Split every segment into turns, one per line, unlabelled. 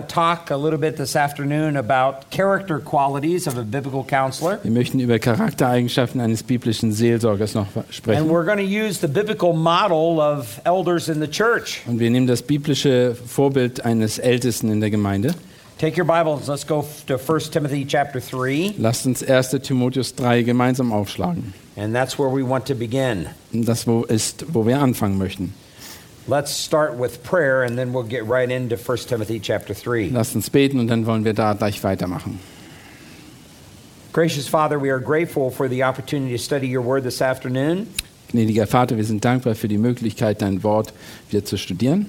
To talk a little bit this afternoon about character qualities of a biblical counselor.
Wir möchten über Charaktereigenschaften eines biblischen Seelsorgers noch
And
sprechen.
we're going to use the biblical model of elders in the church.
Und wir nehmen das biblische Vorbild eines Ältesten in der Gemeinde.
Take your Bibles, let's go to 1 Timothy chapter 3,
Lasst uns 1. Timotheus 3 gemeinsam aufschlagen.
and that's where we want to begin.
Und Das wo ist, wo wir anfangen möchten.
Let's start with prayer, and then we'll get right into 1 Timothy chapter 3.
Lasst uns beten und dann wollen wir da gleich weitermachen.
Gracious Father, we are grateful for the opportunity to study your word this afternoon,
Gnädiger Vater, wir sind dankbar für die Möglichkeit, dein Wort wieder zu studieren.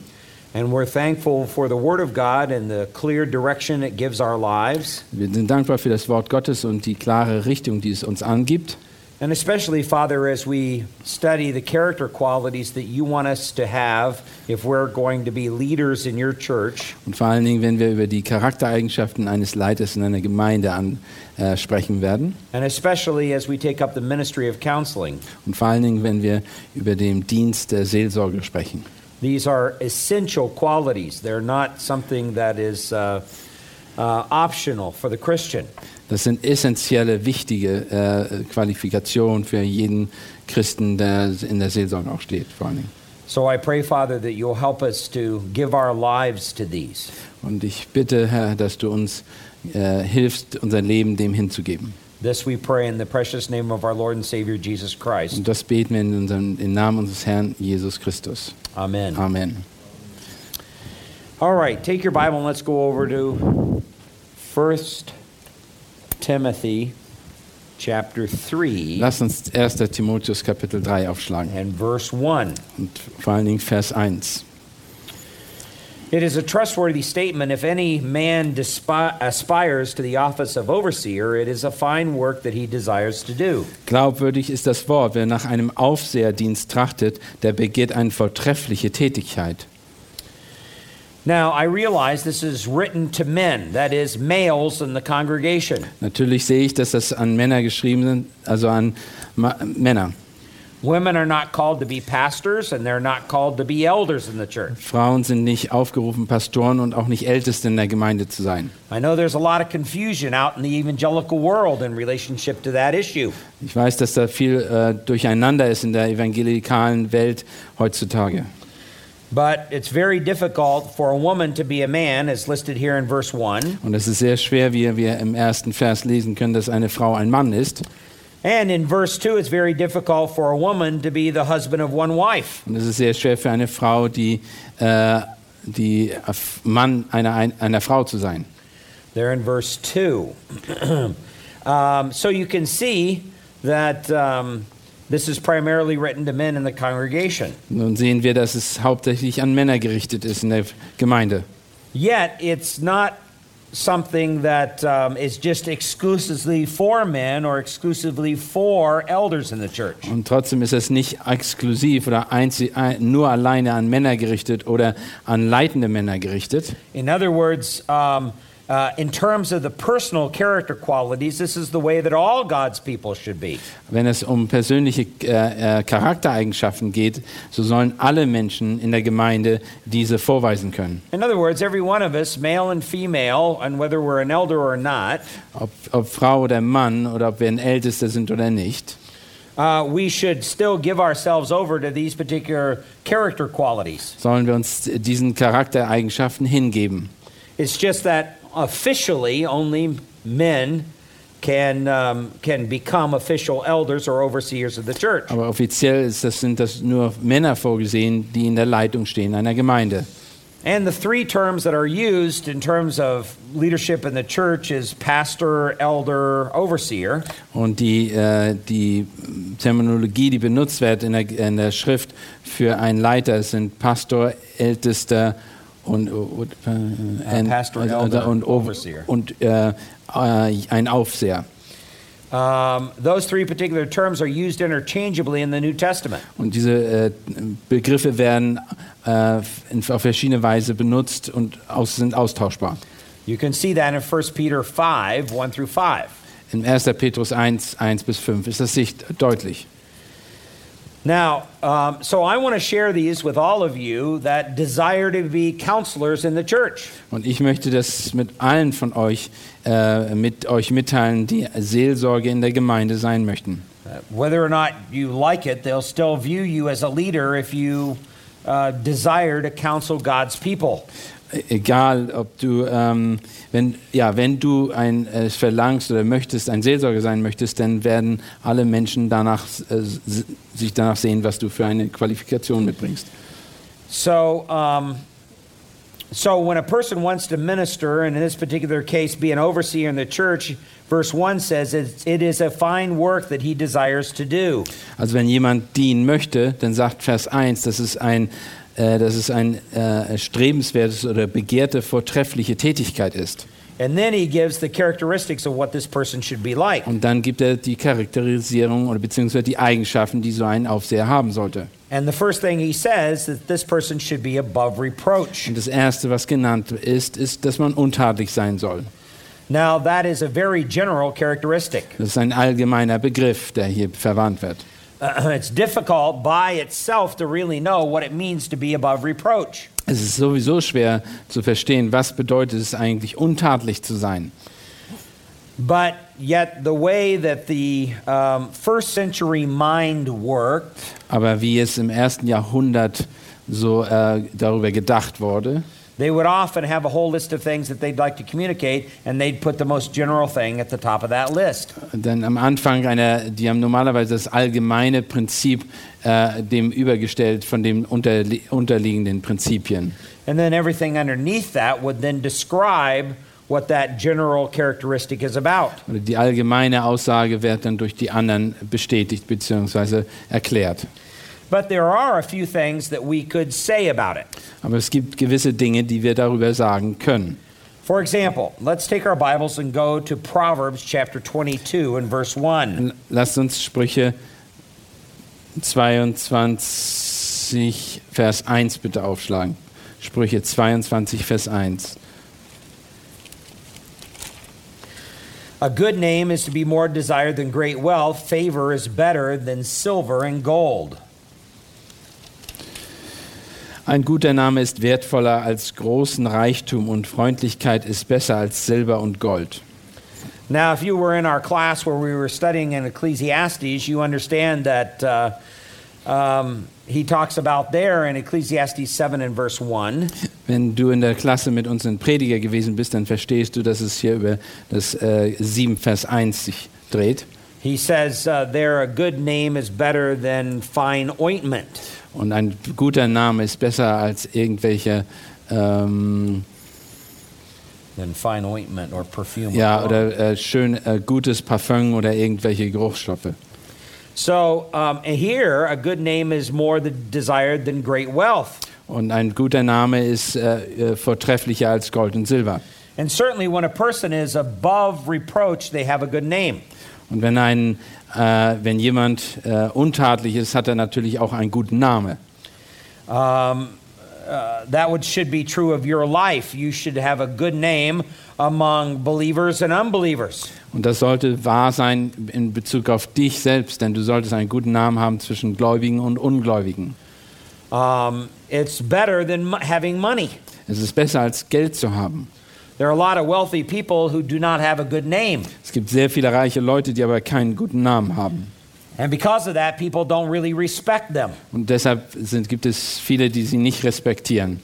and we're thankful for the word of God and the clear direction it gives our lives.
Wir sind dankbar für das Wort Gottes und die klare Richtung, die es uns angibt.
And especially, Father, as we study the character qualities that you want us to have if we're going to be leaders in your church.
Und vor allen Dingen, wenn wir über die Charaktereigenschaften eines Leiters in einer Gemeinde an, äh, sprechen werden.
And especially as we take up the ministry of counseling.
Und vor allen Dingen, wenn wir über den Dienst der Seelsorge sprechen.
These are essential qualities. They're not something that is uh, uh, optional for the Christian.
Das sind essentielle, wichtige äh, Qualifikationen für jeden Christen, der in der Seelsorge auch steht, vor allen Dingen.
So I pray, Father, that you'll help us to give our lives to these.
Und ich bitte, Herr, dass du uns äh, hilfst, unser Leben dem hinzugeben.
This we pray in the precious name of our Lord and Savior Jesus Christ.
Und das beten wir in unserem, im Namen unseres Herrn Jesus Christus.
Amen.
Amen.
All right, take your Bible and let's go over to 1 Timothy chapter 3
Lass uns 1. Timotheus Kapitel 3 aufschlagen.
and verse 1.
Und vor allen Dingen Vers 1.
It is a trustworthy statement. If any man aspires to the office of overseer, it is a fine work that he desires to do.
Glaubwürdig ist das Wort. Wer nach einem Aufseherdienst trachtet, der begeht eine vortreffliche Tätigkeit.
Now, I realize this is written to men, that is, males in the congregation.
Natürlich sehe ich, dass das an Männer geschrieben sind, also an Ma Männer.
Women are not called to be pastors, and they're not called to be elders in the church.
Frauen sind nicht aufgerufen, Pastoren und auch nicht Älteste in der Gemeinde zu sein.
I know there's a lot of confusion out in the evangelical world in relationship to that issue.
Ich weiß, dass da viel äh, Durcheinander ist in der evangelikalen Welt heutzutage.
But it's very difficult for a woman to be a man, as listed here in verse 1.
Und es ist sehr schwer, wie wir im ersten Vers lesen können, dass eine Frau ein Mann ist.
And in verse 2, it's very difficult for a woman to be the husband of one wife.
Und es ist sehr schwer für eine Frau, die, äh, die Mann einer, einer Frau zu sein.
There in verse 2. um, so you can see that um, this is primarily written to men in the congregation.
Nun sehen wir, dass es hauptsächlich an Männer gerichtet ist in der Gemeinde.
Yet, it's not something that um, is just exclusively for men or exclusively for elders in the church.
Und trotzdem ist es nicht exklusiv oder einzig, ein- nur alleine an Männer gerichtet oder an leitende Männer gerichtet.
In other words, um, uh, in terms of the personal character qualities, this is the way that all God's people should be.
Wenn es um persönliche äh, äh, Charaktereigenschaften geht, so sollen alle Menschen in der Gemeinde diese vorweisen können.
In other words, every one of us, male and female, and whether we're an elder or not,
Ob, ob Frau oder Mann oder ob wir ein Ältester sind oder nicht.
uh, we should still give ourselves over to these particular character qualities.
sollen wir uns diesen Charaktereigenschaften hingeben.
It's just that officially only men can, um, can become official elders or overseers of the church.
Aber offiziell ist das, sind das nur Männer vorgesehen, die in der Leitung stehen einer Gemeinde.
And the three terms that are used in terms of leadership in the church is pastor, elder, overseer.
Und die, äh, die Terminologie, die benutzt wird in der, in der Schrift für einen Leiter, sind Pastor, Ältester und, und, äh,
Uh, pastor, elder,
und,
overseer.
und äh, äh, ein Aufseher.
Um, those three particular terms are used interchangeably in the New Testament.
Und diese äh, Begriffe werden äh, in, auf verschiedene Weise benutzt und aus, sind austauschbar.
You can see that in 1 Peter 5 1 through 5.
In 1. Petrus 1, 1 bis 5 ist das sicht deutlich.
Now, um, so I want to share these with all of you that desire to be counselors in the church.
Und ich möchte das mit allen von euch, äh, mit euch mitteilen, die Seelsorge in der Gemeinde sein möchten.
Uh, whether or not you like it, they'll still view you as a leader if you uh, desire to counsel God's people.
Egal, ob du, ähm, wenn, ja, wenn du ein, äh, verlangst oder möchtest, ein Seelsorger sein möchtest, dann werden alle Menschen danach, äh, sich danach sehen, was du für eine Qualifikation mitbringst.
So, um, so when a person wants to minister, and in this particular case, be an overseer in the church, verse 1 says it's, it is a fine work that he desires to do.
Also wenn jemand dienen möchte, dann sagt Vers 1, dass es ein, äh, dass es ein äh, strebenswertes oder begehrte, vortreffliche Tätigkeit ist.
And then he gives the characteristics of what this person should be like.
Und dann gibt er die Charakterisierung oder beziehungsweise die Eigenschaften, die so ein Aufseher haben sollte.
And the first thing he says that this person should be above reproach.
Und das Erste, was genannt ist, ist, dass man untadelig sein soll.
Now, that is a very general characteristic.
Das ist ein allgemeiner Begriff, der hier verwandt wird.
Uh, it's difficult by itself to really know what it means to be above reproach.
Es ist sowieso schwer zu verstehen, was bedeutet es eigentlich, untadelig zu sein.
But yet, the way that the um, first century mind worked
Aber wie es im ersten Jahrhundert so äh, darüber gedacht wurde,
They would often have a whole list of things that they'd like to communicate, and they'd put the most general thing at the top of that list.
Denn am Anfang einer, die haben normalerweise das allgemeine Prinzip äh, dem übergestellt von den unterli unterliegenden Prinzipien.
And then everything underneath that would then describe what that general characteristic is about.
Die allgemeine Aussage wird dann durch die anderen bestätigt bzw. erklärt.
But there are a few things that we could say about it.
Aber es gibt gewisse Dinge, die wir darüber sagen können.
For example, let's take our Bibles and go to Proverbs chapter 22 and verse 1.
Lasst uns Sprüche 22, Vers 1 bitte aufschlagen. Sprüche 22, Vers 1.
A good name is to be more desired than great wealth. Favor is better than silver and gold.
Ein guter Name ist wertvoller als großen Reichtum und Freundlichkeit ist besser als Silber und Gold.
Now, if you were in our class where we were studying in Ecclesiastes, you understand that uh, um, he talks about there in Ecclesiastes 7 and verse 1
Wenn du in der Klasse mit uns ein Prediger gewesen bist, dann verstehst du, dass es hier über das äh, 7 Vers 1 sich dreht.
He says uh, there a good name is better than fine ointment.
Und ein guter Name ist besser als irgendwelche ähm,
Than fine ointment or perfume.
ja oder äh, schön äh, gutes Parfum oder irgendwelche Geruchsstoffe.
So um, here, a good name is more the desired than great wealth.
Und ein guter Name ist äh, äh, vortrefflicher als Gold und Silber.
And certainly, when a person is above reproach, they have a good name.
Und wenn ein wenn jemand äh, untadelig ist, hat er natürlich auch einen guten Namen.
Um, uh, that would, should be true of your life. You should have a good name among believers and unbelievers.
Und das sollte wahr sein in Bezug auf dich selbst, denn du solltest einen guten Namen haben zwischen Gläubigen und Ungläubigen.
Um, it's better than having money.
Es ist besser als Geld zu haben.
There are a lot of wealthy people who do not have a good name.
Es gibt sehr viele reiche Leute, die aber keinen guten Namen haben.
And because of that, people don't really respect them.
Und deshalb sind, gibt es viele, die sie nicht respektieren.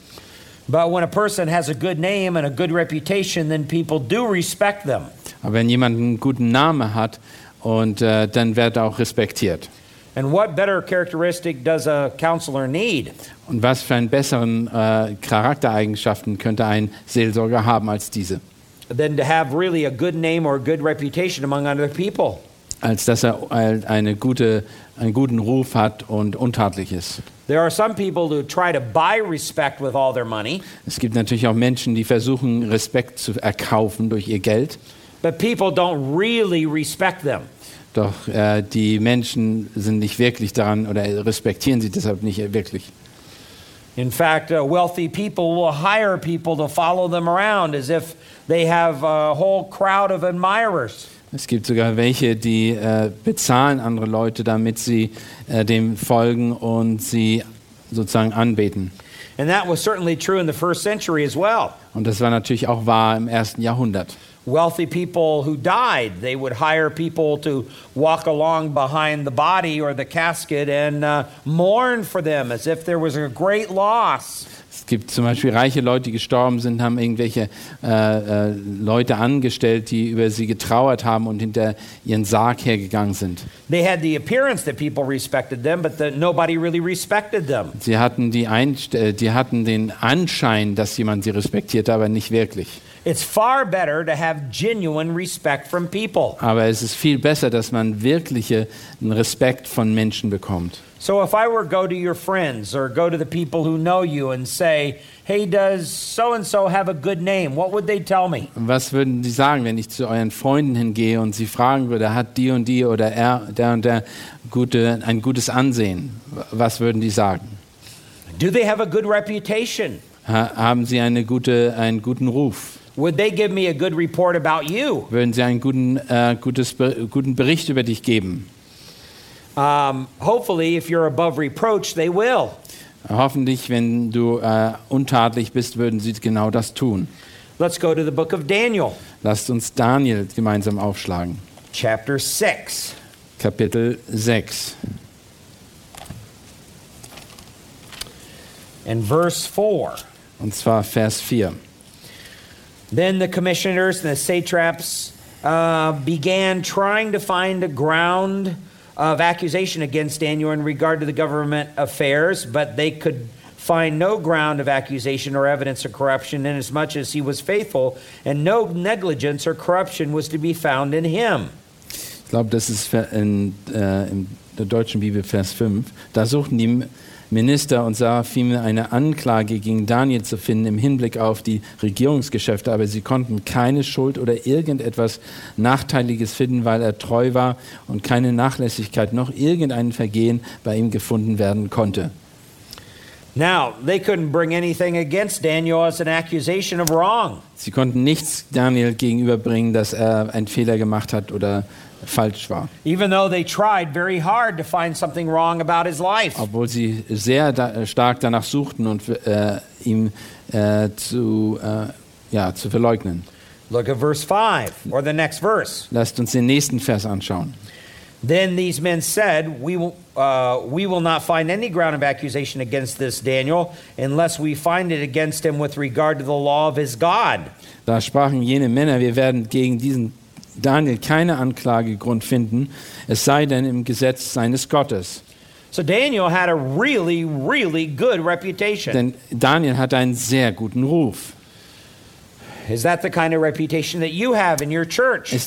But when a person has a good name and a good reputation, then people do respect them.
Aber wenn jemand einen guten Namen hat, und äh, dann wird er auch respektiert.
And what better characteristic does a counselor need?
Und was für einen besseren äh, Charaktereigenschaften könnte ein Seelsorger haben als diese?
Than to have really a good name or a good reputation among other people.
als dass er eine gute, einen guten Ruf hat und untadelig ist.
There are some people who try to buy respect with all their money,
Es gibt natürlich auch Menschen, die versuchen, Respekt zu erkaufen durch ihr Geld.
but people don't really respect them.
Doch äh, die Menschen sind nicht wirklich daran oder respektieren sie deshalb nicht wirklich.
In fact, uh, wealthy people will hire people to follow them around as if they have a whole crowd of admirers.
Es gibt sogar welche, die äh, bezahlen andere Leute, damit sie äh, dem folgen und sie sozusagen anbeten.
And that was certainly true in the first century as well.
Und das war natürlich auch wahr im ersten Jahrhundert.
Wealthy people who died, they would hire people to walk along behind the body or the casket and uh, mourn for them as if there was a great loss.
Es gibt zum Beispiel reiche Leute, die gestorben sind, haben irgendwelche äh, äh, Leute angestellt, die über sie getrauert haben und hinter ihren Sarg hergegangen sind.
They had the appearance that people respected them, but that nobody really respected them.
Sie hatten, die Einst äh, die hatten den Anschein, dass jemand sie respektierte, aber nicht wirklich.
It's far better to have genuine respect from people.
Aber es ist viel besser, dass man wirklichen Respekt von Menschen bekommt.
So if I were go to your friends or go to the people who know you and say, hey, does so and so have a good name? What would they tell me?
Was würden Sie sagen, wenn ich zu euren Freunden hingehe und sie fragen würde, hat die und die oder er, der und der gute, ein gutes Ansehen? Was würden die sagen?
Do they have a good reputation?
Ha, haben sie eine gute, einen guten Ruf?
Would they give me a good report about you?
Würden sie einen guten, äh, gutes, guten Bericht über dich geben?
Um, hopefully, if you're above reproach, they will.
Hoffentlich, wenn du äh, untadelig bist, würden sie genau das tun.
Let's go to the book of Daniel,
Lasst uns Daniel gemeinsam aufschlagen.
chapter 6.
Kapitel 6.
And verse 4.
Und zwar Vers 4.
Then the commissioners and the satraps uh, began trying to find a ground of accusation against Daniel in regard to the government affairs, but they could find no ground of accusation or evidence of corruption, inasmuch as he was faithful, and no negligence or corruption was to be found in him.
Ich glaube, das ist in, äh, in der deutschen Bibel Vers 5. Da suchten die Minister und Seraphim eine Anklage gegen Daniel zu finden im Hinblick auf die Regierungsgeschäfte, aber sie konnten keine Schuld oder irgendetwas Nachteiliges finden, weil er treu war und keine Nachlässigkeit noch irgendein Vergehen bei ihm gefunden werden konnte.
Now, they couldn't bring anything against Daniel as an accusation of wrong.
Sie konnten nichts Daniel gegenüberbringen, dass er einen Fehler gemacht hat oder falsch war.
Even though they tried very hard to find something wrong about his life.
obwohl sie sehr da, stark danach suchten und äh, ihm äh, zu, äh, ja, zu verleugnen.
Look at verse 5, or the next verse.
Lasst uns den nächsten Vers anschauen.
Then these men said, we will, uh, we will not find any ground of accusation against this Daniel unless we find it against him with regard to the law of his God.
Da sprachen jene Männer, wir werden gegen diesen Daniel keine Anklagegrund finden, es sei denn im Gesetz seines Gottes.
So Daniel had a really, really good reputation.
Denn Daniel hat einen sehr guten Ruf. Ist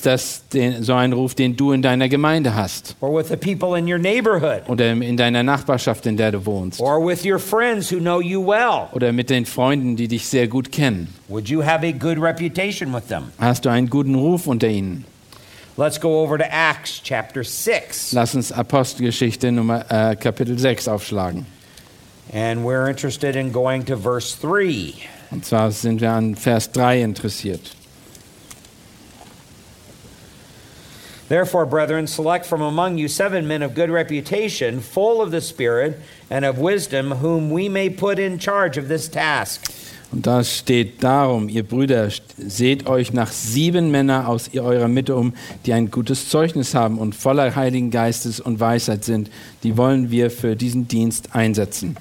das den, so ein Ruf, den du in deiner Gemeinde hast?
or with the people in your neighborhood
Oder in deiner Nachbarschaft, in der du wohnst?
or with your friends who know you well?
Oder mit den Freunden, die dich sehr gut kennen?
Would you have a good reputation with them?
Hast du einen guten Ruf unter ihnen?
Let's go over to Acts chapter 6.
Lass uns Apostelgeschichte Nummer, äh, Kapitel 6 aufschlagen.
And we're interested in going to verse 3.
Und zwar sind wir an Vers 3 interessiert.
Therefore, brethren, select from among you seven men of good reputation, full of the Spirit and of wisdom, whom we may put in charge of this task.
Und da steht darum, ihr Brüder, seht euch nach sieben Männer aus eurer Mitte um, die ein gutes Zeugnis haben und voller Heiligen Geistes und Weisheit sind. Die wollen wir für diesen Dienst einsetzen.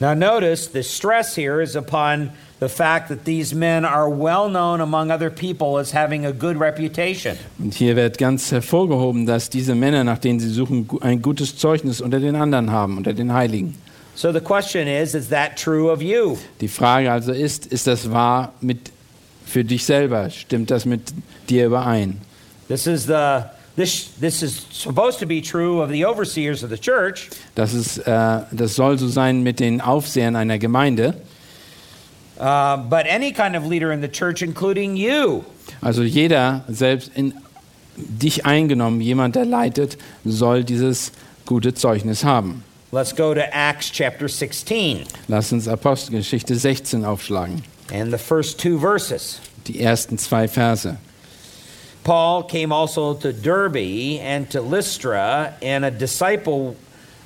Now, notice the stress here is upon the fact that these men are well known among other people as having a good reputation.
Und hier wird ganz hervorgehoben, dass diese Männer, nach denen sie suchen, ein gutes Zeugnis unter den anderen haben, unter den Heiligen.
So the question is is that true of you?
Die Frage also ist, ist das wahr mit, für dich selber? Stimmt das mit dir überein?
This is the This, this is supposed to be true of the overseers of the church,
Das, ist, äh, das soll so sein mit den Aufsehern einer Gemeinde.
Uh, but any kind of leader in the church, including you.
Also jeder, selbst in dich eingenommen, jemand, der leitet, soll dieses gute Zeugnis haben.
Let's go to Acts chapter 16
Lass uns Apostelgeschichte 16 aufschlagen.
and the first two verses.
Die ersten zwei Verse.
Paul came also to Derbe and to Lystra, and a disciple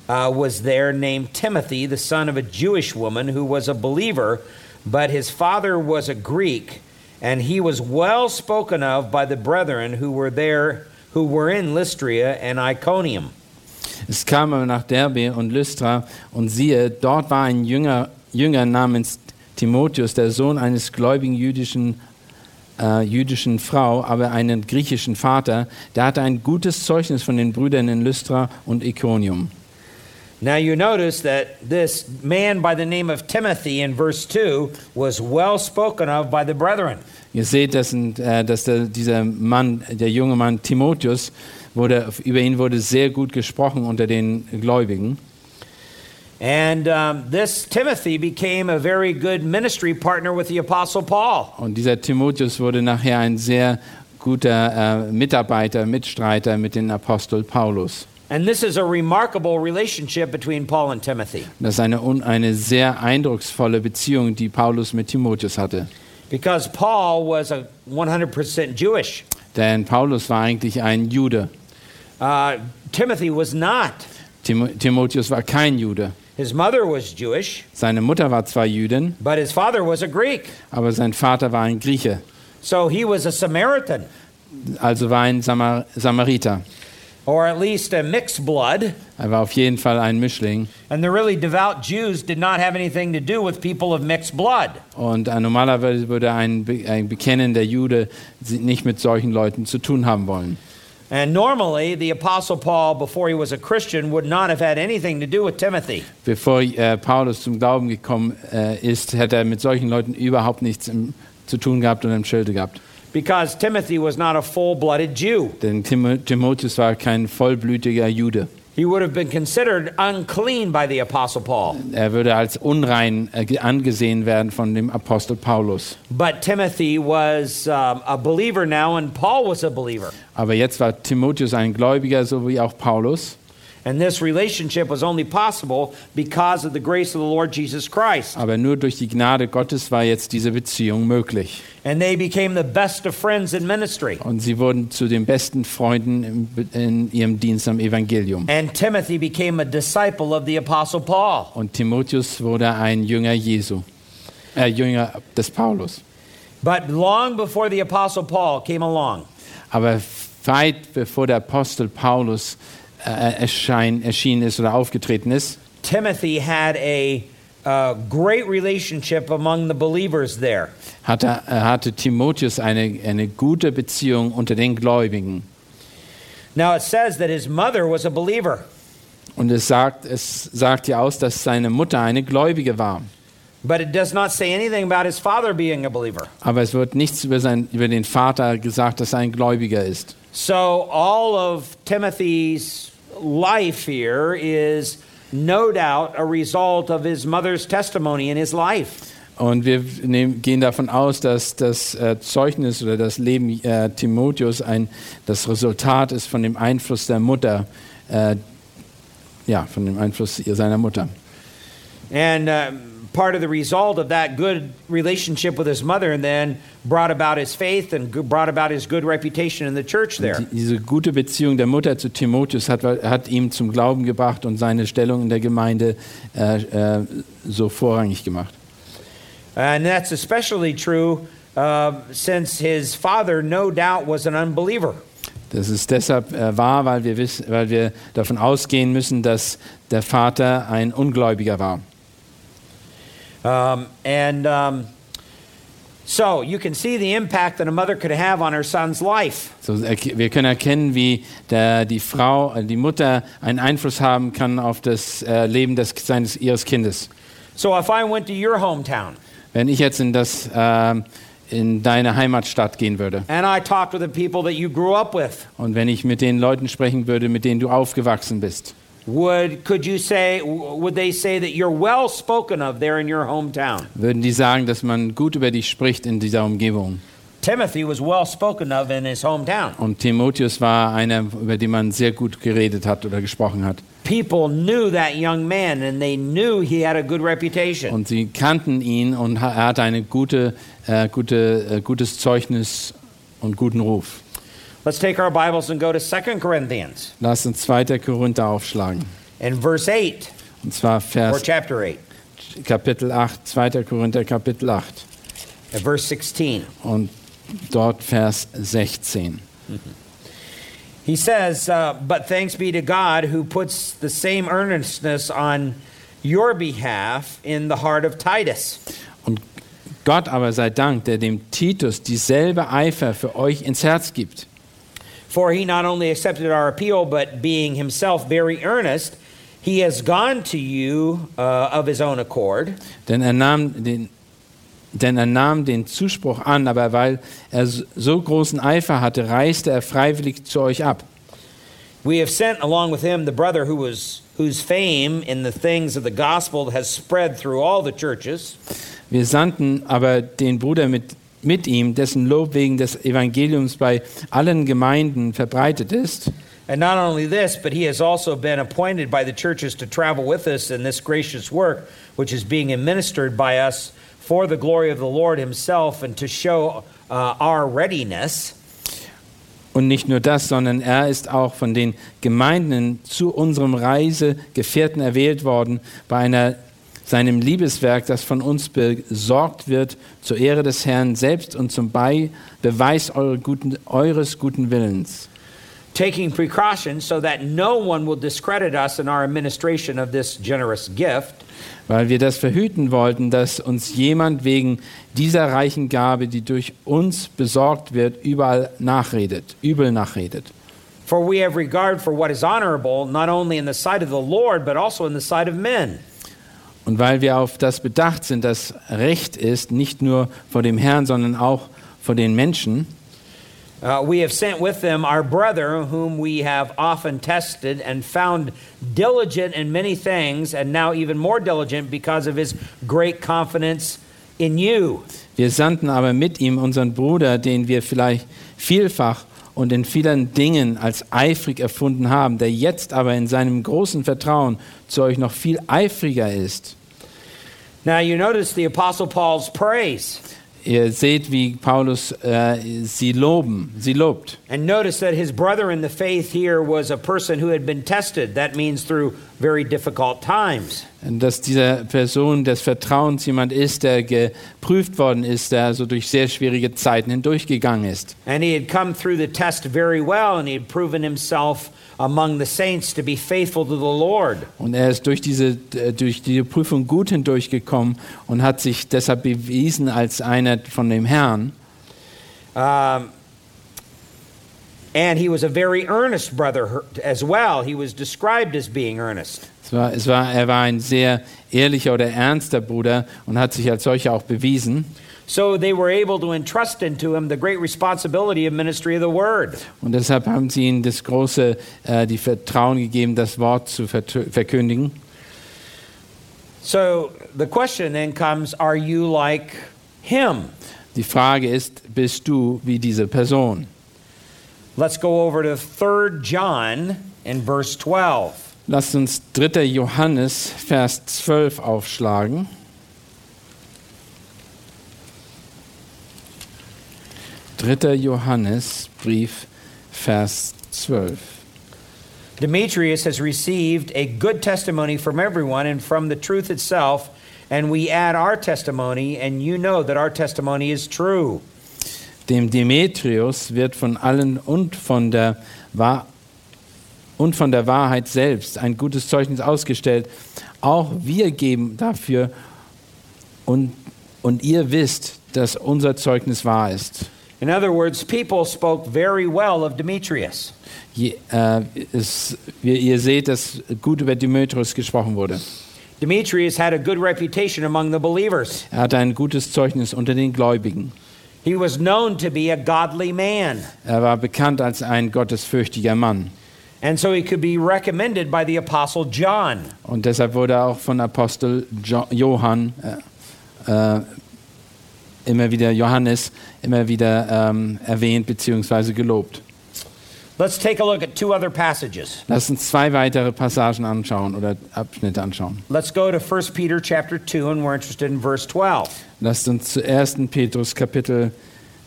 uh, was there named Timothy, the son of a Jewish woman who was a believer, but his father was a Greek, and he was well spoken of by the brethren who were there, who were in Lystria and Iconium.
Es kam aber nach Derbe und Lystra und siehe, dort war ein Jünger, Jünger namens Timotheus, der Sohn eines gläubigen jüdischen, äh, jüdischen Frau, aber einen griechischen Vater, der hatte ein gutes Zeugnis von den Brüdern in Lystra und Iconium.
Now you notice that this man by the name of Timothy in verse 2 was well spoken of by the brethren.
Ihr seht, dass, äh, dass der, dieser Mann, der junge Mann Timotheus, wurde, über ihn wurde sehr gut gesprochen unter den Gläubigen.
And um, this Timothy became a very good ministry partner with the Apostle Paul.
Und dieser Timotheus wurde nachher ein sehr guter äh, Mitarbeiter, Mitstreiter mit dem Apostel Paulus.
And this is a remarkable relationship between Paul and Timothy
Das ist eine, eine sehr eindrucksvolle Beziehung, die Paulus mit Timotheus hatte.
because Paul was a 100% Jewish.
Denn Paulus war eigentlich ein Jude.
Uh, Timothy was not.
Timo Timotheus war kein Jude.
His mother was Jewish,
Seine Mutter war zwar Jüdin,
but his father was a Greek.
aber sein Vater war ein Grieche.
So he was a Samaritan,
Also war ein Samar Samariter.
Or at least a mixed blood.
Er war auf jeden Fall ein Mischling.
And the really devout Jews did not have anything to do with people of mixed blood.
Und normalerweise würde ein, be ein bekennender Jude nicht mit solchen Leuten zu tun haben wollen.
And normally, the Apostle Paul, before he was a Christian, would not have had anything to do with Timothy.
Bevor äh, Paulus zum Glauben gekommen äh, ist, hätte er mit solchen Leuten überhaupt nichts im, zu tun gehabt und im Schilde gehabt.
Because Timothy was not a full blooded Jew.
Denn Tim Timotheus war kein vollblütiger Jude.
He would have been considered unclean by the Apostle Paul.
Er würde als unrein äh, ge- angesehen werden von dem Apostel Paulus.
But Timothy was um, a believer now, and Paul was a believer.
Aber jetzt war Timotheus ein Gläubiger, so wie auch Paulus.
And this relationship was only possible because of the grace of the Lord Jesus Christ.
Aber nur durch die Gnade Gottes war jetzt diese Beziehung möglich.
And they became the best of friends in ministry.
Und sie wurden zu den besten Freunden in ihrem Dienst am Evangelium.
And Timothy became a disciple of the Apostle Paul.
Und Timotheus wurde ein Jünger Jesu, äh, Jünger des Paulus.
But long before the Apostle Paul came along,
Aber weit bevor der Apostel Paulus äh, erschein, erschienen ist oder aufgetreten ist,
Timothy had a uh, great relationship among the believers there.
hatte, äh, hatte Timotheus eine, eine gute Beziehung unter den Gläubigen.
Now it says that his mother was a believer.
Und es sagt, es sagt ja aus, dass seine Mutter eine Gläubige war.
But it does not say anything about his father being a believer.
Aber es wird nichts über, sein, über den Vater gesagt, dass er ein Gläubiger ist.
So all of Timothy's life here is no doubt a result of his mother's testimony in his life.
Und wir nehmen, gehen davon aus, dass das äh, Zeugnis oder das Leben äh, Timotheus ein, das Resultat ist von dem Einfluss der Mutter, äh, ja, von dem Einfluss seiner Mutter.
And um, part of the result of that good relationship with his mother and then brought about his faith and brought about his good reputation in the church there.
Die, diese gute Beziehung der Mutter zu Timotheus hat, hat ihm zum Glauben gebracht und seine Stellung in der Gemeinde äh, äh, so vorrangig gemacht.
And that's especially true uh, since his father, no doubt, was an unbeliever.
Das ist deshalb äh, wahr, weil wir, wissen, weil wir davon ausgehen müssen, dass der Vater ein Ungläubiger war.
Um, and um, so you can see the impact that a mother could have on her son's life.
So, wir können erkennen, wie der, die Frau, äh, die Mutter einen Einfluss haben kann auf das äh, Leben des, seines, ihres Kindes.
So if I went to your hometown
Wenn ich jetzt in, das, ähm, in deine Heimatstadt gehen würde
and I talked with the people that you grew up with,
und wenn ich mit den Leuten sprechen würde, mit denen du aufgewachsen bist,
would could you say would they say that you're well spoken of there in your hometown?
würden die sagen, dass man gut über dich spricht in dieser Umgebung.
Timothy was well spoken of in his hometown.
Und Timotheus war einer, über den man sehr gut geredet hat oder gesprochen hat.
People knew that young man and they knew he had a good reputation.
Und sie kannten ihn und er hatte eine gute, äh, gute, äh, gutes Zeugnis und guten Ruf.
Let's take our Bibles and go to 2 Corinthians
Lass uns 2. Korinther aufschlagen.
in verse 8
Und zwar
or
Vers
chapter 8
Kapitel 8, 2. Korinther Kapitel 8
and verse 16.
und dort Vers 16.
He says, uh, But thanks be to God who puts the same earnestness on your behalf in the heart of Titus.
Und Gott aber sei Dank, der dem Titus dieselbe Eifer für euch ins Herz gibt.
For he not only accepted our appeal, but being himself very earnest, he has gone to you uh, of his own accord.
Denn er nahm den, denn er nahm den Zuspruch an, aber weil er so großen Eifer hatte, reiste er freiwillig zu euch ab.
We have sent along with him the brother who was whose fame in the things of the gospel has spread through all the churches.
Wir sandten aber den Bruder mit, mit ihm, dessen Lob wegen des Evangeliums bei allen Gemeinden verbreitet ist.
And not only this, but he has also been appointed by the churches to travel with us in this gracious work, which is being administered by us for the glory of the Lord himself and to show uh, our readiness.
Und nicht nur das, sondern er ist auch von den Gemeinden zu unserem Reisegefährten erwählt worden, bei einer, seinem Liebeswerk, das von uns besorgt wird, zur Ehre des Herrn selbst und zum Bei Beweis eure guten, eures guten Willens.
taking precautions so that no one will discredit us in our administration of this generous gift.
Weil wir das verhüten wollten, dass uns jemand wegen dieser reichen Gabe, die durch uns besorgt wird, überall nachredet, übel nachredet.
For we have regard for what is honorable, not only in the sight of the Lord, but also in the sight of men.
Und weil wir auf das bedacht sind, dass Recht ist, nicht nur vor dem Herrn, sondern auch vor den Menschen,
Uh, we have sent with them our brother, whom we have often tested and found diligent in many things, and now even more diligent because of his great confidence in you.
wir sandten aber mit ihm unseren Bruder, den wir vielleicht vielfach und in vielen Dingen als eifrig erfunden haben, der jetzt aber in seinem großen Vertrauen zu euch noch viel eifriger ist.
Now, you notice the Apostle Paul's praise.
Ihr seht, wie Paulus äh, sie loben, sie lobt.
And notice that his brother in the faith here was a person who had been tested. That means through very difficult times.
Dass diese Person des Vertrauens jemand ist, der geprüft worden ist, der so durch sehr schwierige Zeiten hindurchgegangen ist.
And he had come through the test very well, and he had proven himself among the saints to be faithful to the Lord.
Und er ist durch diese, äh, durch diese Prüfung gut hindurchgekommen und hat sich deshalb bewiesen als einer von dem Herrn.
Um, and he was a very earnest brother as well. He was described as being earnest.
Es war, es war, er war ein sehr ehrlicher oder ernster Bruder und hat sich als solcher auch bewiesen.
So they were able to entrust into him the great responsibility of ministry of the word.
Und deshalb haben sie ihm das große, äh, die Vertrauen gegeben, das Wort zu verkündigen.
So the question then comes are you like him?
Die Frage ist, bist du wie diese Person?
Let's go over to 3 John in verse 12.
Lasst uns 3. Johannes, Vers 12 aufschlagen. Dritter Johannesbrief, Vers 12.
Demetrius has received a good testimony from everyone and from the truth itself, and we add our testimony, and you know that our testimony is true.
Dem Demetrius wird von allen und von der, Wahr und von der Wahrheit selbst ein gutes Zeugnis ausgestellt. Auch wir geben dafür und, und ihr wisst, dass unser Zeugnis wahr ist.
In other words, people spoke very well of Demetrius.
Je, äh, es, wir, ihr seht, dass gut über Demetrius gesprochen wurde.
Demetrius had a good reputation among the believers.
Er hatte ein gutes Zeugnis unter den Gläubigen.
He was known to be a godly man,
Er war bekannt als ein gottesfürchtiger Mann.
and so he could be recommended by the Apostle John.
Und deshalb wurde er auch von Apostel jo Johann äh, äh, immer wieder Johannes immer wieder ähm, erwähnt bzw. gelobt.
Let's take a look at two other passages.
Lass uns zwei weitere Passagen anschauen oder Abschnitte anschauen.
Let's go to 1 Peter chapter 2 and we're interested in verse 12.
Lasst uns zu 1. Petrus Kapitel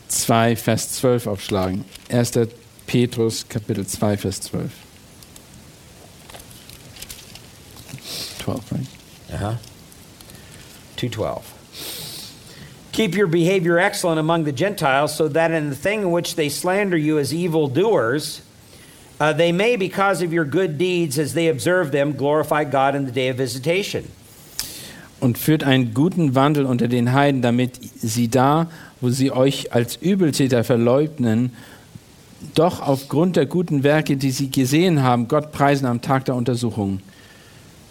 2 Vers 12 aufschlagen. 1. Petrus Kapitel 2 Vers 12. 12, right?
Uh-huh. 212. Keep your behavior excellent among the Gentiles, so that in the thing in which they slander you as evildoers, uh, they may, because of your good deeds as they observe them, glorify God in the day of visitation.
und führt einen guten Wandel unter den Heiden, damit sie da, wo sie euch als Übeltäter verleugnen, doch aufgrund der guten Werke, die sie gesehen haben, Gott preisen am Tag der Untersuchung.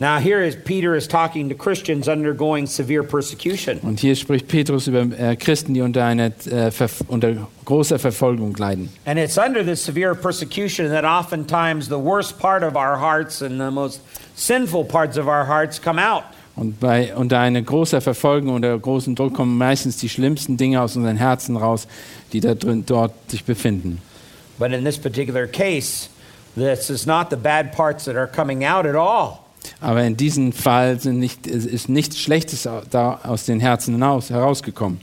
Now, here is Peter is talking to Christians undergoing severe persecution.
Und hier spricht Petrus über äh, Christen, die unter, einer, äh, unter großer Verfolgung leiden.
And it's under this severe persecution that oftentimes the worst part of our hearts and the most sinful parts of our hearts come out.
Und bei, unter einer großer Verfolgung oder großen Druck kommen meistens die schlimmsten Dinge aus unseren Herzen raus, die da drin, dort sich befinden.
But in this particular case, this is not the bad parts that are coming out at all.
Aber in diesem Fall nicht, ist nichts Schlechtes da aus den Herzen hinaus, herausgekommen.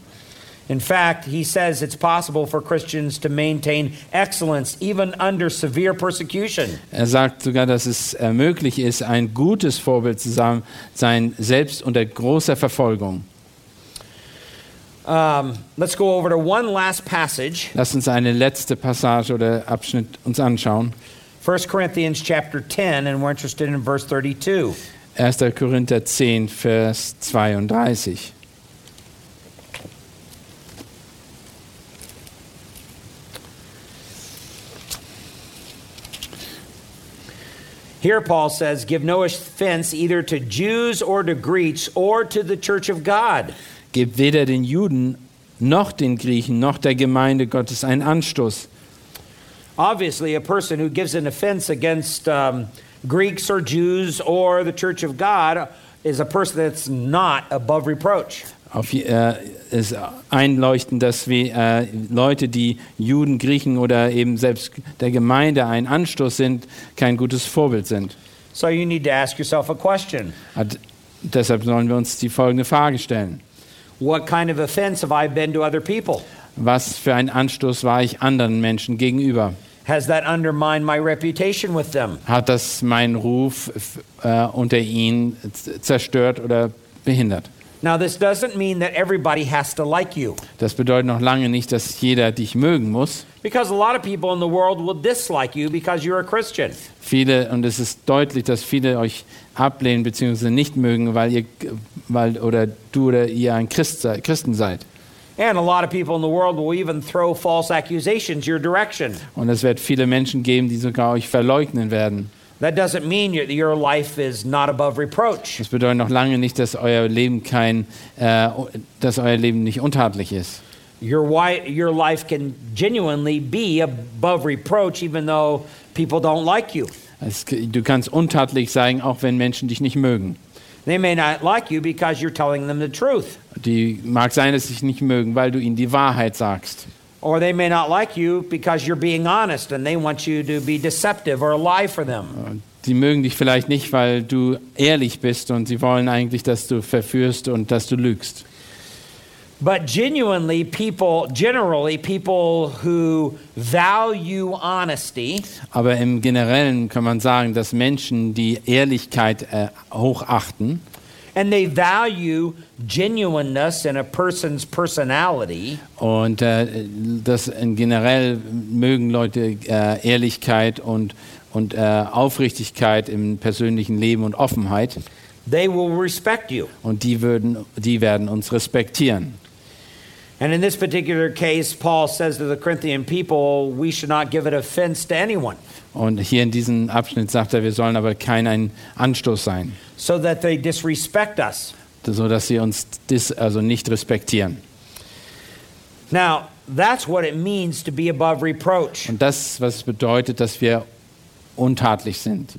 In fact, he says it's possible for Christians to maintain excellence even under severe persecution.
Er sagt sogar, dass es äh, möglich ist, ein gutes Vorbild zu sein, sein selbst unter großer Verfolgung.
Um, let's go over to one last passage,
Lass uns eine letzte Passage oder Abschnitt uns anschauen.
1 Corinthians chapter 10, and we're interested in verse 32.
1. Korinther 10, Vers 32.
Here, Paul says, Give no offense either to Jews or to Greeks or to the church of God.
Gebt weder den Juden noch den Griechen noch der Gemeinde Gottes einen Anstoß.
Obviously, a person who gives an offense against um, Greeks or Jews or the church of God is a person that's not above reproach.
Auf, äh, ist einleuchtend, dass wir äh, Leute, die Juden, Griechen oder eben selbst der Gemeinde ein Anstoß sind, kein gutes Vorbild sind.
So you need to ask yourself a question
Hat, deshalb sollen wir uns die folgende Frage stellen.
What kind of offense have I been to other people?
Was für ein Anstoß war ich anderen Menschen gegenüber?
Has that undermined my reputation with them?
Hat das meinen Ruf äh, unter ihnen zerstört oder behindert?
Now, this doesn't mean that everybody has to like you,
Das bedeutet noch lange nicht, dass jeder dich mögen muss.
because a lot of people in the world will dislike you because you're a Christian.
Viele, und es ist deutlich, dass viele euch ablehnen bzw. nicht mögen, weil ihr, weil, oder du oder ihr ein Christ, Christen seid.
And a lot of people in the world will even throw false accusations your direction.
Und es wird viele Menschen geben, die sogar euch verleugnen werden.
That doesn't mean your, your life is not above reproach.
Das bedeutet noch lange nicht, dass euer Leben kein, äh, dass euer Leben nicht untadelig ist.
Your, your life can genuinely be above reproach even though people don't like you.
Es, du kannst untadelig sein, auch wenn Menschen dich nicht mögen.
They may not like you because you're telling them the truth.
Die mag sein, dass sie dich nicht mögen, weil du ihnen die Wahrheit sagst.
Or they may not like you because you're being honest and they want you to be deceptive or lie for them.
Sie mögen dich vielleicht nicht, weil du ehrlich bist und sie wollen eigentlich, dass du verführst und dass du lügst.
But genuinely, people, generally, people who value honesty
Aber im Generellen kann man sagen, dass Menschen die Ehrlichkeit äh, hochachten
and they value genuineness in a person's personality,
und äh, das generell mögen Leute äh, Ehrlichkeit und, und äh, Aufrichtigkeit im persönlichen Leben und Offenheit
they will respect you.
und die, würden, die werden uns respektieren.
And in this particular case, Paul says to the Corinthian people, we should not give an offense to anyone,
Und hier in diesem Abschnitt sagt er, wir sollen aber kein ein Anstoß sein,
so that they disrespect us.
so dass sie uns dis, also nicht respektieren.
Now, that's what it means to be above reproach.
Und das, was bedeutet, dass wir untadlich sind.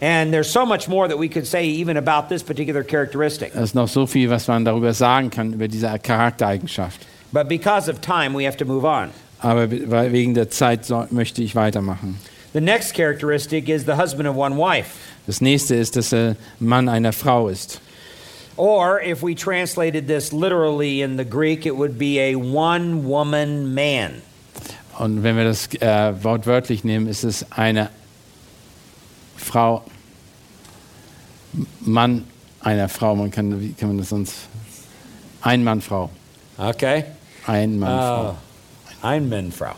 And there's so much more that we could say even about this particular characteristic.
Es ist noch so viel, was man darüber sagen kann, über diese Charaktereigenschaft.
But because of time, we have to move on.
Aber wegen der Zeit so, möchte ich weitermachen.
The next characteristic is the husband of one wife.
Das nächste ist, dass er Mann einer Frau ist.
Or if we translated this literally in the Greek, it would be a one woman man.
Und wenn wir das äh, wortwörtlich nehmen, ist es eine Frau, Mann einer Frau. Man kann, wie kann man das sonst? Ein Mann, Frau.
Okay.
Ein Mann,
Uh,
Frau.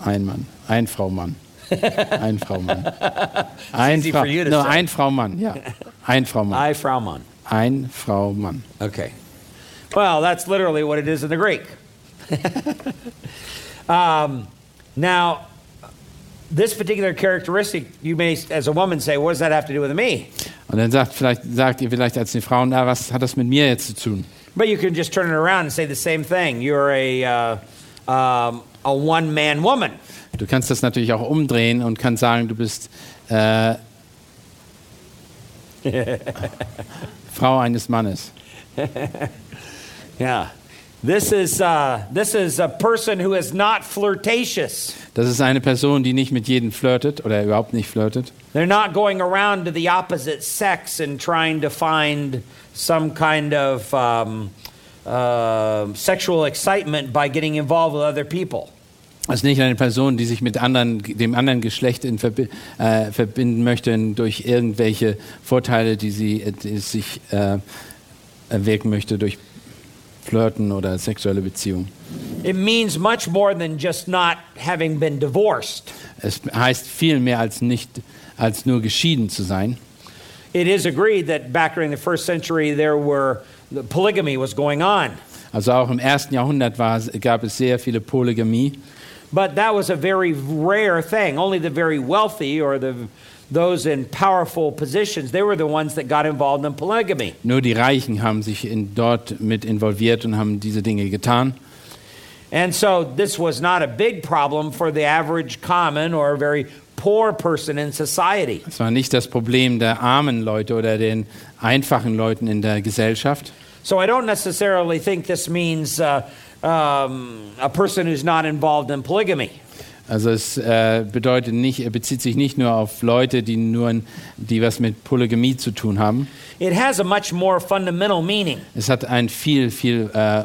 Ein Mann. Ein Frau, Mann. Ein Frau, Mann. Ein Frau,
for you to
no, ein Frau, Mann, ja. Ein Frau, Mann.
I Fraumann.
Ein Frau, Mann.
Okay. Well, that's literally what it is in the Greek. um, now, this particular characteristic, you may, as a woman, say, what does that have to do with me?
Und dann sagt, vielleicht, sagt ihr vielleicht als die Frau, na, was hat das mit mir jetzt zu tun?
But you can just turn it around and say the same thing. You're a, uh, um, a one man woman.
Du kannst das natürlich auch umdrehen und kannst sagen, du bist äh, Frau eines Mannes.
Yeah. This is, uh, this is a person who is not flirtatious.
Das ist eine Person, die nicht mit jedem flirtet oder überhaupt nicht flirtet.
They're not going around to the opposite sex and trying to find some kind of um, uh, sexual excitement by getting involved with other people.
Das ist nicht eine Person, die sich mit anderen, dem anderen Geschlecht in äh, verbinden möchte durch irgendwelche Vorteile, die sie äh, die sich äh, erwirken möchte durch Flirten oder sexuelle Beziehungen.
It means much more than just not having been divorced.
Es heißt viel mehr als nicht als nur geschieden zu sein.
It is agreed that back during the first century there were the polygamy was going on,
Also auch im ersten Jahrhundert war, gab es sehr viele Polygamie.
but that was a very rare thing. Only the very wealthy or the those in powerful positions they were the ones that got involved in polygamy.
Nur die Reichen haben sich in, dort mit involviert und haben diese Dinge getan.
And so this was not a big problem for the average common or very poor person in society.
Es war nicht das Problem der armen Leute oder den einfachen Leuten in der Gesellschaft.
So I don't necessarily think this means uh, um, a person who's not involved in polygamy.
Also es äh, bedeutet nicht, bezieht sich nicht nur auf Leute, die nur, die was mit Polygamie zu tun haben.
It has a much more fundamental meaning.
Es hat ein viel, viel äh,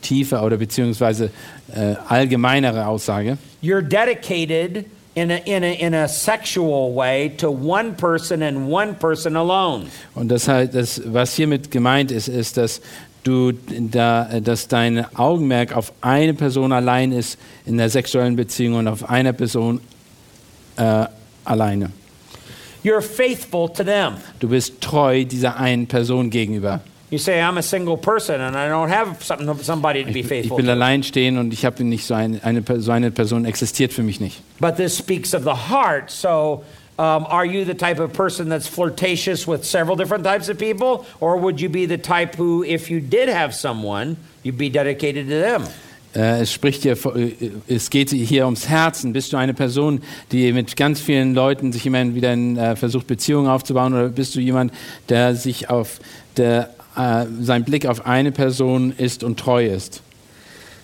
tiefer oder beziehungsweise äh, allgemeinere Aussage.
You're dedicated in a, in, a, in a sexual way to one person and one person alone.
Und das halt, das, was hiermit gemeint ist, ist, dass du da, dass dein Augenmerk auf eine Person allein ist in der sexuellen Beziehung und auf einer Person äh, alleine.
You're faithful to them.
Du bist treu dieser einen Person gegenüber.
You say, I'm a single person and I don't have somebody to be
Ich
faithful
bin
to.
alleinstehend und ich habe nicht so eine, eine, so eine Person existiert für mich nicht.
But this speaks of the heart. So, um, are you the type of person that's flirtatious with several different types of people? Or would you be the type who, if you did have someone, you'd be dedicated to them?
Äh, es spricht hier, äh, es geht hier ums Herzen. Bist du eine Person, die mit ganz vielen Leuten sich immer wieder in, äh, versucht, Beziehungen aufzubauen, oder bist du jemand, der sich auf der, äh, sein Blick auf eine Person ist und treu ist?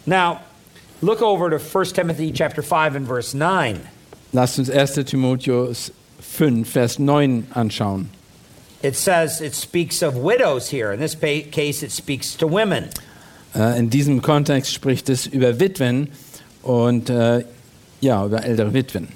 Now, look over to 1 Timothy chapter 5 and verse 9.
Lasst uns 1. Timotheus 5, Vers 9 anschauen.
It says it speaks of widows here. In this case, it speaks to women.
Äh, in diesem Kontext spricht es über Witwen und äh, ja, über ältere Witwen.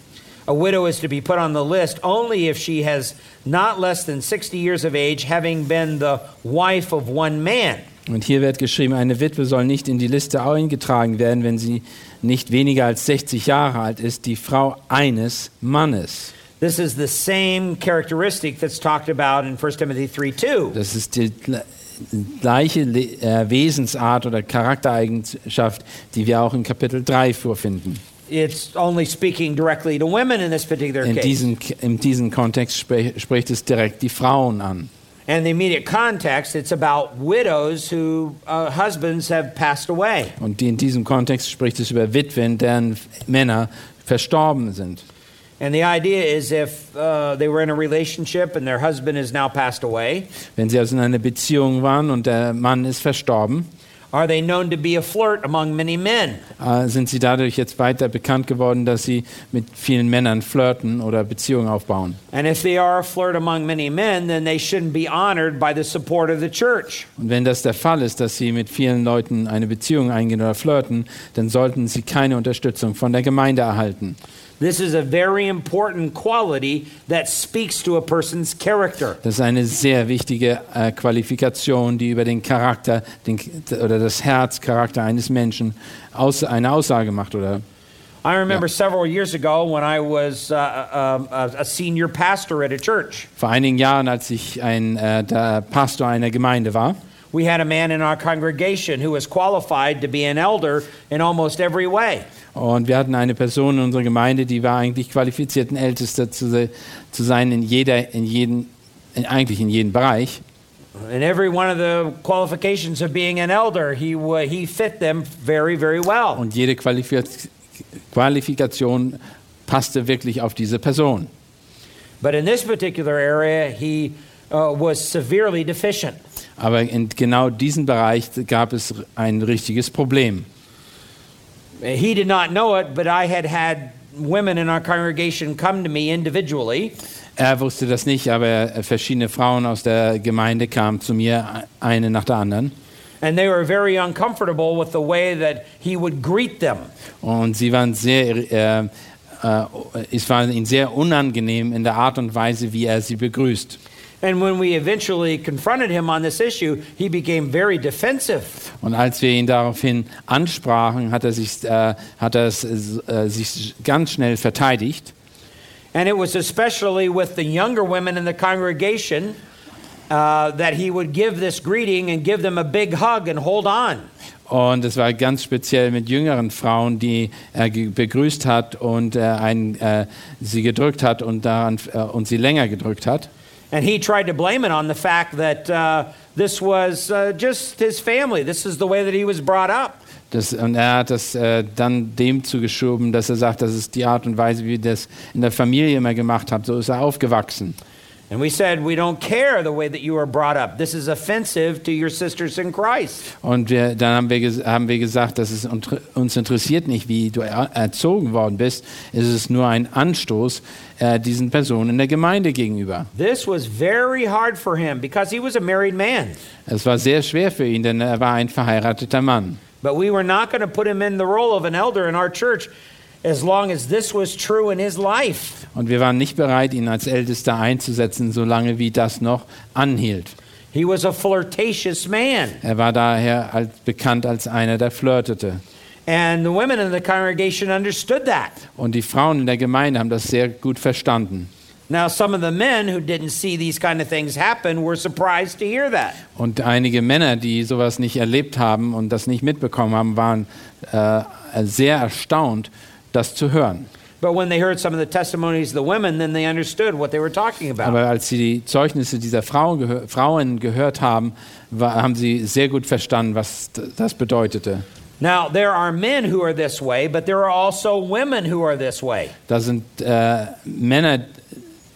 A widow is to be put on the list only if she has not less than 60 years of age, having been the wife of one man.
Und hier wird geschrieben, eine Witwe soll nicht in die Liste eingetragen werden, wenn sie nicht weniger als 60 Jahre alt ist, die Frau eines Mannes.
This is the same characteristic that's talked about in 1 Timothy 3 2.
Das ist die gle- gleiche Le äh, Wesensart oder Charaktereigenschaft, die wir auch in Kapitel 3 vorfinden.
It's only speaking directly to women in this particular
In
case.
diesem, in diesem Kontext spricht es direkt die Frauen an.
And the immediate context, it's about widows who uh, husbands have passed away.
Und in diesem Kontext spricht es über Witwen, deren Männer verstorben sind.
And the idea is if uh, they were in a relationship and their husband is now passed away,
Wenn sie also in einer Beziehung waren und der Mann ist verstorben,
are they known to be a flirt among many men?
äh, sind sie dadurch jetzt weiter bekannt geworden, dass sie mit vielen Männern flirten oder Beziehungen aufbauen.
And if they are a flirt among many men, then they shouldn't be honored by the support of the church.
Und wenn das der Fall ist, dass sie mit vielen Leuten eine Beziehung eingehen oder flirten, dann sollten sie keine Unterstützung von der Gemeinde erhalten.
This is a very important quality that speaks to a person's character.
Das ist eine sehr wichtige äh, Qualifikation, die über den Charakter den, oder das Herzcharakter eines Menschen aus, eine Aussage macht. Oder
I remember several years ago when I was uh, uh, a, senior pastor at a church.
vor einigen Jahren, als ich ein, äh, Pastor einer Gemeinde war,
We had a man in our congregation who was qualified to be an elder in almost every way.
Und wir hatten eine Person in unserer Gemeinde, die war eigentlich qualifiziert, ein Ältester zu, zu sein in jeder, in jeden, in, eigentlich in jedem Bereich.
In every one of the qualifications of being an elder, he, he fit them very, very well.
Und jede Qualifiz Qualifikation passte wirklich auf diese Person.
But in this particular area, he uh, was severely deficient.
Aber in genau diesem Bereich gab es ein richtiges Problem.
He did not know it, but I had had women in our congregation come to me individually
Er wusste das nicht, aber verschiedene Frauen aus der Gemeinde kamen zu mir, eine nach der anderen.
and they were very uncomfortable with the way that he would greet them.
Und sie waren sehr, äh, äh, es war ihnen sehr unangenehm in der Art und Weise, wie er sie begrüßt.
And when we eventually confronted him on this issue, he became very defensive.
Und als wir ihn daraufhin ansprachen, hat er sich, äh, hat er äh, sich ganz schnell verteidigt.
And it was especially with the younger women in the congregation uh, that he would give this greeting and give them a big hug and hold on.
Und es war ganz speziell mit jüngeren Frauen, die er begrüßt hat und äh, ein, äh, sie gedrückt hat und, daran, äh, und sie länger gedrückt hat.
And he tried to blame it on the fact that uh, this was uh, just his family. This is the way that he was brought up.
Das, und er hat das äh, dann dem zugeschoben, dass er sagt, das ist die Art und Weise, wie wir das in der Familie immer gemacht haben. So ist er aufgewachsen.
And we said, We don't care the way that you were brought up. This is offensive to your sisters in Christ.
Und wir, dann haben wir, haben wir gesagt, dass es uns interessiert nicht, wie du er, erzogen worden bist. Es ist nur ein Anstoß äh, diesen Personen in der Gemeinde gegenüber.
This was very hard for him because he was a married man.
Es war sehr schwer für ihn, denn er war ein verheirateter Mann.
But we were not going to put him in the role of an elder in our church as long as this was true in his life.
Und wir waren nicht bereit, ihn als Ältester einzusetzen, solange wie das noch anhielt.
He was a flirtatious man.
Er war daher als, bekannt als einer, der flirtete.
And the women in the congregation understood that.
Und die Frauen in der Gemeinde haben das sehr gut verstanden.
Now, some of the men who didn't see these kind of things happen were surprised to hear that.
Und einige Männer, die sowas nicht erlebt haben und das nicht mitbekommen haben, waren äh, sehr erstaunt, das zu hören.
But when they heard some of the testimonies of the women, then they understood what they were talking about.
Aber als sie die Zeugnisse dieser Frauen, gehör, Frauen gehört haben, war, haben sie sehr gut verstanden, was das bedeutete.
Now, there are men who are this way, but there are also women who are this way.
Da sind äh, Männer,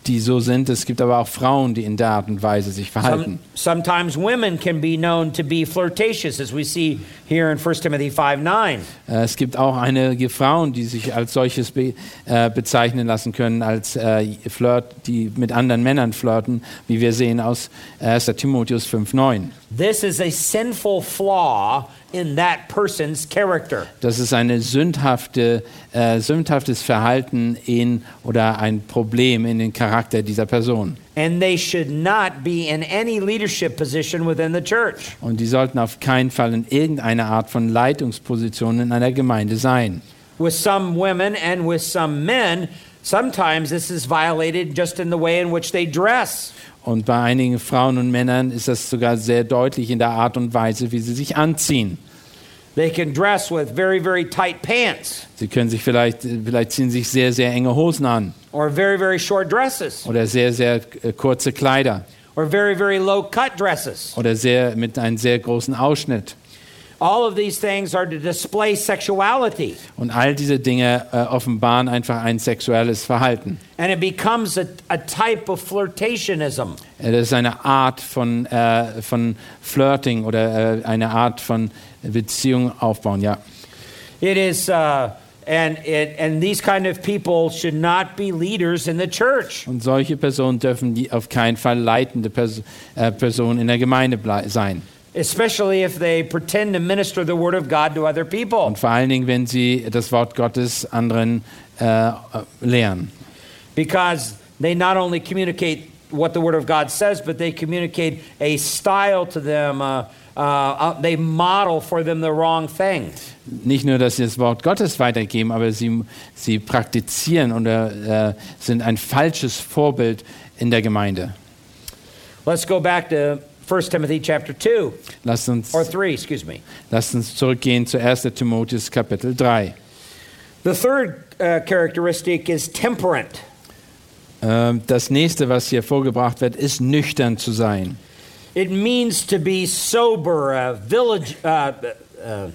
die so sind. Es gibt aber auch Frauen, die in der Art und Weise sich
Some,
verhalten.
sometimes women can be known to be flirtatious, as we see here in 1 Timothy 5 9.
Äh, es gibt auch einige Frauen, die sich als solches be, äh, bezeichnen lassen können, als äh, Flirt, die mit anderen Männern flirten, wie wir sehen aus 1. Timotheus 5,9.
This is a sinful flaw in that person's character.
Das ist eine sündhafte, äh, sündhaftes Verhalten in oder ein Problem in den Charakter dieser Person.
And they should not be in any leadership position within the church.
Und die sollten auf keinen Fall in irgendeiner Art von Leitungsposition in einer Gemeinde sein.
With some women and with some men, sometimes this is violated just in the way in which they dress.
Und bei einigen Frauen und Männern ist das sogar sehr deutlich in der Art und Weise, wie sie sich anziehen.
They can dress with very, very tight pants
Sie können sich vielleicht, vielleicht ziehen sich sehr, sehr enge Hosen an
or very, very short dresses.
oder sehr, sehr äh, kurze Kleider.
or very, very low cut dresses.
oder sehr, mit einem sehr großen Ausschnitt.
All of these things are to display sexuality.
Und all diese Dinge äh, offenbaren einfach ein sexuelles Verhalten.
And it becomes a, a type of flirtationism.
Äh, Das ist eine Art von, äh, von Flirting oder äh, eine Art von Beziehung aufbauen, ja.
It is, uh, and, it, and these kind of people should not be leaders in the church.
Und solche Personen dürfen die auf keinen Fall leitende Pers äh, Personen in der Gemeinde sein.
Especially if they pretend to minister the word of God to other people.
Und vor allen Dingen, wenn sie das Wort Gottes anderen äh, äh, lehren.
Because they not only communicate what the word of God says, but they communicate a style to them. Uh, uh, uh, they model for them the wrong thing.
Nicht nur, dass sie das Wort Gottes weitergeben, aber sie, sie praktizieren oder äh, sind ein falsches Vorbild in der Gemeinde.
Let's go back to 1 Timothy chapter 2,
Lasst uns,
or 3, excuse me.
lasst uns zurückgehen zu 1. Timotheus Kapitel 3.
The third uh, characteristic is temperate.
Ähm, das nächste, was hier vorgebracht wird, ist nüchtern zu sein.
It means to be sober, uh, village, uh, uh,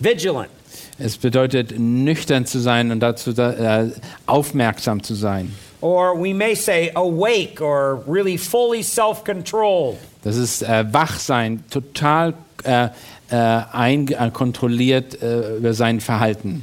vigilant.
Es bedeutet nüchtern zu sein und dazu da, äh, aufmerksam zu sein.
Or we may say awake or really fully self controlled.
Das ist äh, Wachsein, total äh, äh, ein, äh, kontrolliert äh, über sein Verhalten.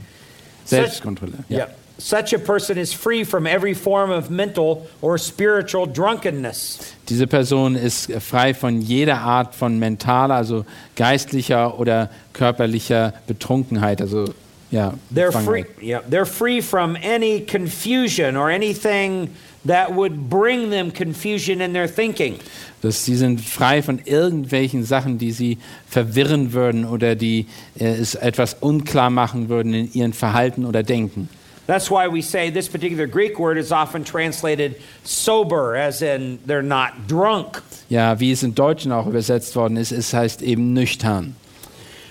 Selbstkontrolle.
Yeah. Such a person is free from every form of mental or spiritual drunkenness.
Diese Person ist frei von jeder Art von mentaler, also geistlicher oder körperlicher Betrunkenheit. Also ja,
They're free, yeah, they're free from any confusion or anything that would bring them confusion in their thinking.
dass sie sind frei von irgendwelchen Sachen, die sie verwirren würden oder die äh, es etwas unklar machen würden in ihrem Verhalten oder Denken.
That's why we say this particular Greek word is often translated sober, as in they're not drunk.
Ja, wie es im Deutschen auch übersetzt worden ist, es heißt eben nüchtern.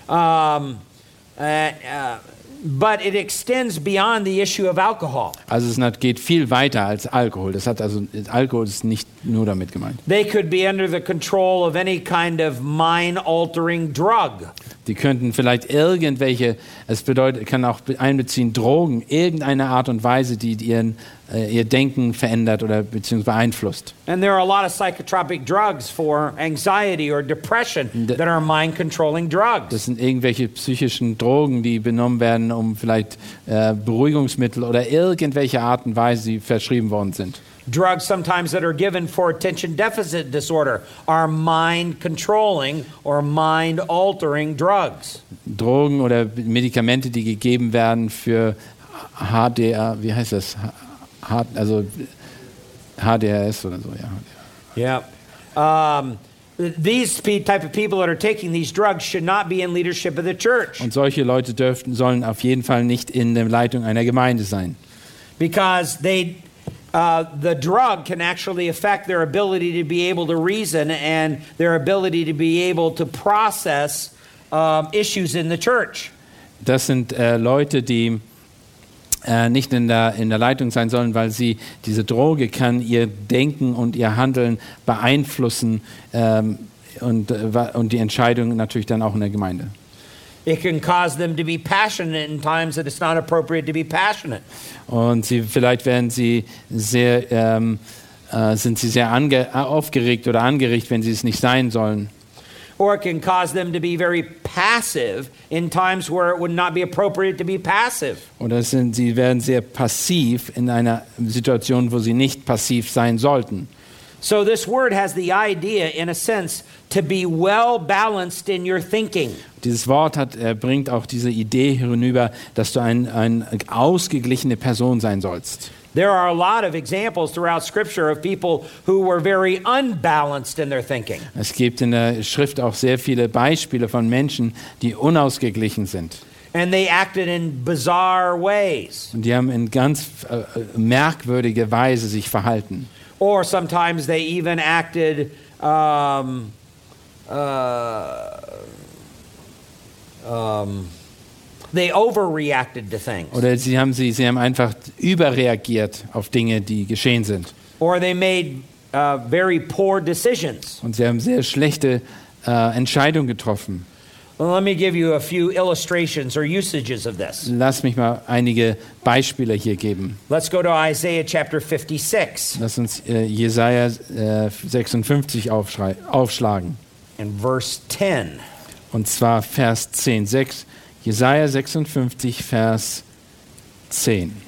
Um, uh, uh, but it extends beyond the issue of alcohol.
Also es geht viel weiter als Alkohol. Das hat also Alkohol ist nicht nur damit gemeint.
They could be under the control of any kind of mind altering drug.
Die könnten vielleicht irgendwelche, es bedeutet, kann auch einbeziehen Drogen, irgendeine Art und Weise, die ihren, ihr Denken verändert oder beziehungsweise beeinflusst.
And there are a lot of psychotropic drugs for anxiety or depression
The-
that are mind controlling drugs.
Das sind irgendwelche psychischen Drogen, die benommen werden, um vielleicht äh, Beruhigungsmittel oder irgendwelche Art und Weise, die verschrieben worden sind.
Drugs sometimes that are given for attention deficit disorder are mind controlling or mind altering drugs.
Drogen oder Medikamente, die gegeben werden für HDR, wie heißt das? H, also HDRS oder so, ja.
Yeah. Um, these type of people that are taking these drugs should not be in leadership of the church
Und solche Leute dürften, sollen auf jeden Fall nicht in der Leitung einer Gemeinde sein.
because they uh, the drug can actually affect their ability to be able to reason and their ability to be able to process um, issues in the church.
Das sind äh, Leute, die äh, nicht in der, in der Leitung sein sollen, weil sie diese Droge kann ihr Denken und ihr Handeln beeinflussen ähm, und, äh, und die Entscheidung natürlich dann auch in der Gemeinde.
It can cause them to be passionate in times that it's not appropriate to be passionate.
Und sie, vielleicht werden sie sehr, ähm, äh, sind sie sehr aufgeregt oder angeregt, wenn sie es nicht sein sollen.
Or it can cause them to be very passive in times where it would not be appropriate to be passive.
Oder sind, sie werden sehr passiv in einer Situation, wo sie nicht passiv sein sollten.
So, this word has the idea, in a sense, to be well balanced in your thinking.
Dieses Wort hat, äh, bringt auch diese Idee hinüber, dass du ein, eine ausgeglichene Person sein sollst.
There are a lot of examples throughout Scripture of people who were very unbalanced in their thinking.
Es gibt in der Schrift auch sehr viele Beispiele von Menschen, die unausgeglichen sind.
And they acted in bizarre ways.
Und die haben in ganz äh, merkwürdige Weise sich verhalten.
Or sometimes they even acted um, uh, um, they overreacted to things.
Oder sie haben, sie, sie haben einfach überreagiert auf Dinge, die geschehen sind.
Or they made uh, very poor decisions.
Und sie haben sehr schlechte äh, Entscheidungen getroffen.
Well, let me give you a few illustrations or usages of this.
Lass mich mal einige Beispiele hier geben.
Let's go to Isaiah chapter 56
Lass uns äh, Jesaja äh, 56 aufschrei- aufschlagen.
and verse 10.
Und zwar Vers 10. 6, Jesaja 56, Vers 10.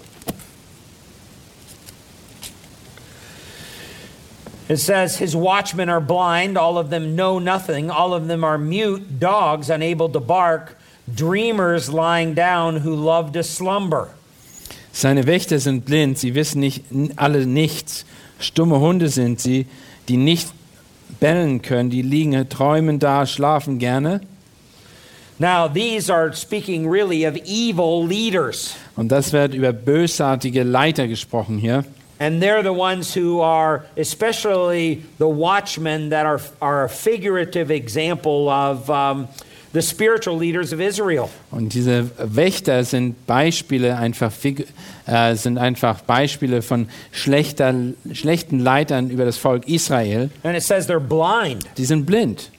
It says, His watchmen are blind, all of them know nothing, all of them are mute, dogs unable to bark, dreamers lying down who love to slumber.
Seine Wächter sind blind, sie wissen nicht, alle nichts. Stumme Hunde sind sie, die nicht bellen können, die liegen, träumen da, schlafen gerne.
Now, these are speaking really of evil leaders.
Und das wird über bösartige Leiter gesprochen hier.
And they're the ones who are, especially the watchmen, that are, are a figurative example of um, the spiritual leaders of Israel.
Und diese Wächter sind Beispiele, einfach, äh, sind einfach Beispiele von schlechter, schlechten Leitern über das Volk Israel.
And it says they're blind,
Die sind blind.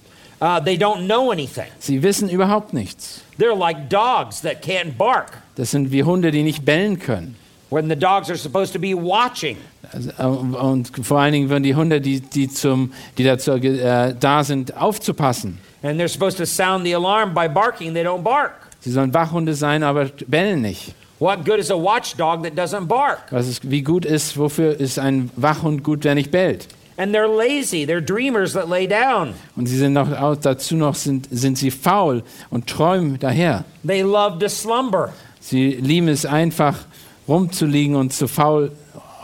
Uh, they don't know anything.
Sie wissen überhaupt nichts.
They're like dogs that can't bark
Das sind wie Hunde, die nicht bellen können.
when the dogs are supposed to be watching.
Also, und vor allen Dingen würden die Hunde, die, die, zum, die dazu äh, da sind, aufzupassen.
And they're supposed to sound the alarm by barking, they don't bark.
Sie sollen Wachhunde sein, aber bellen nicht.
What good is a watchdog that doesn't bark?
Was ist, wie gut ist, wofür ist ein Wachhund gut, der nicht bellt?
And they're lazy, they're dreamers that lay down.
Und sie sind noch, dazu noch sind, sind sie faul und träumen daher.
They love to slumber.
Sie lieben es einfach, rumzuliegen und zu faul,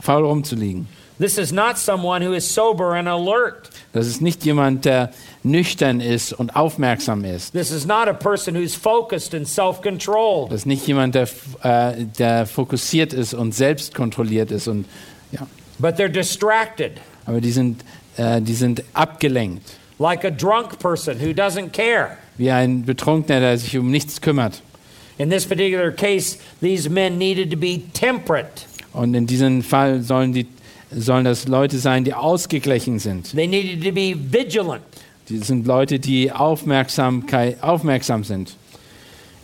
faul rumzuliegen.
This is not someone who is sober and alert.
Das ist nicht jemand, der nüchtern ist und aufmerksam ist.
This is not a person who's focused and self controlled.
Das ist nicht jemand, der, äh, der fokussiert ist und selbst kontrolliert ist. Und, ja.
But they're distracted,
Aber die sind, äh, die sind abgelenkt.
like a drunk person who doesn't care.
Wie ein Betrunkener, der sich um nichts kümmert.
In this particular case, these men needed to be temperate.
Und in diesem Fall sollen, die, sollen das Leute sein, die ausgeglichen sind.
They needed to be vigilant
Die sind Leute, die Aufmerksamkeit, aufmerksam sind.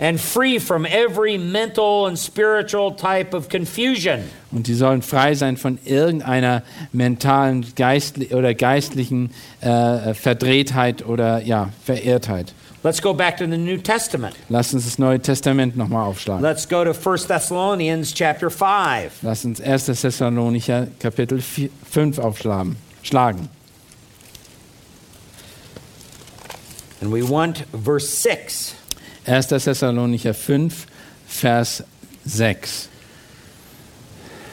And free from every mental and spiritual type of confusion.
Und die sollen frei sein von irgendeiner mentalen geistli oder geistlichen äh, Verdrehtheit oder ja, Verirrtheit.
Let's go back to the New Testament.
Lass uns das Neue Testament nochmal aufschlagen.
Let's go to 1 Thessalonians chapter 5.
Lass uns 1. Thessalonicher Kapitel 4, 5 aufschlagen. Schlagen.
And we want verse 6.
1. Thessalonicher 5, Vers 6.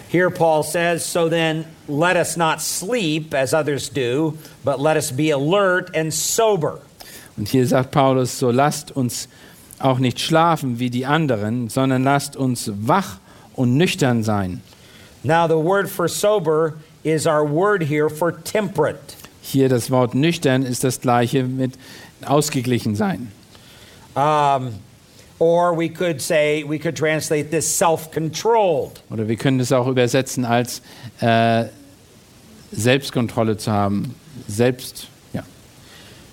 Here Paul says, So then let us not sleep as others do, but let us be alert and sober.
Und hier sagt Paulus, so lasst uns auch nicht schlafen wie die anderen, sondern lasst uns wach und nüchtern sein.
Now, the word for sober is our word here for temperate.
Hier das Wort nüchtern ist das gleiche mit ausgeglichen sein.
Um, or we could say, we could translate this self controlled.
Oder wir können es auch übersetzen als äh, Selbstkontrolle zu haben. Selbst, ja.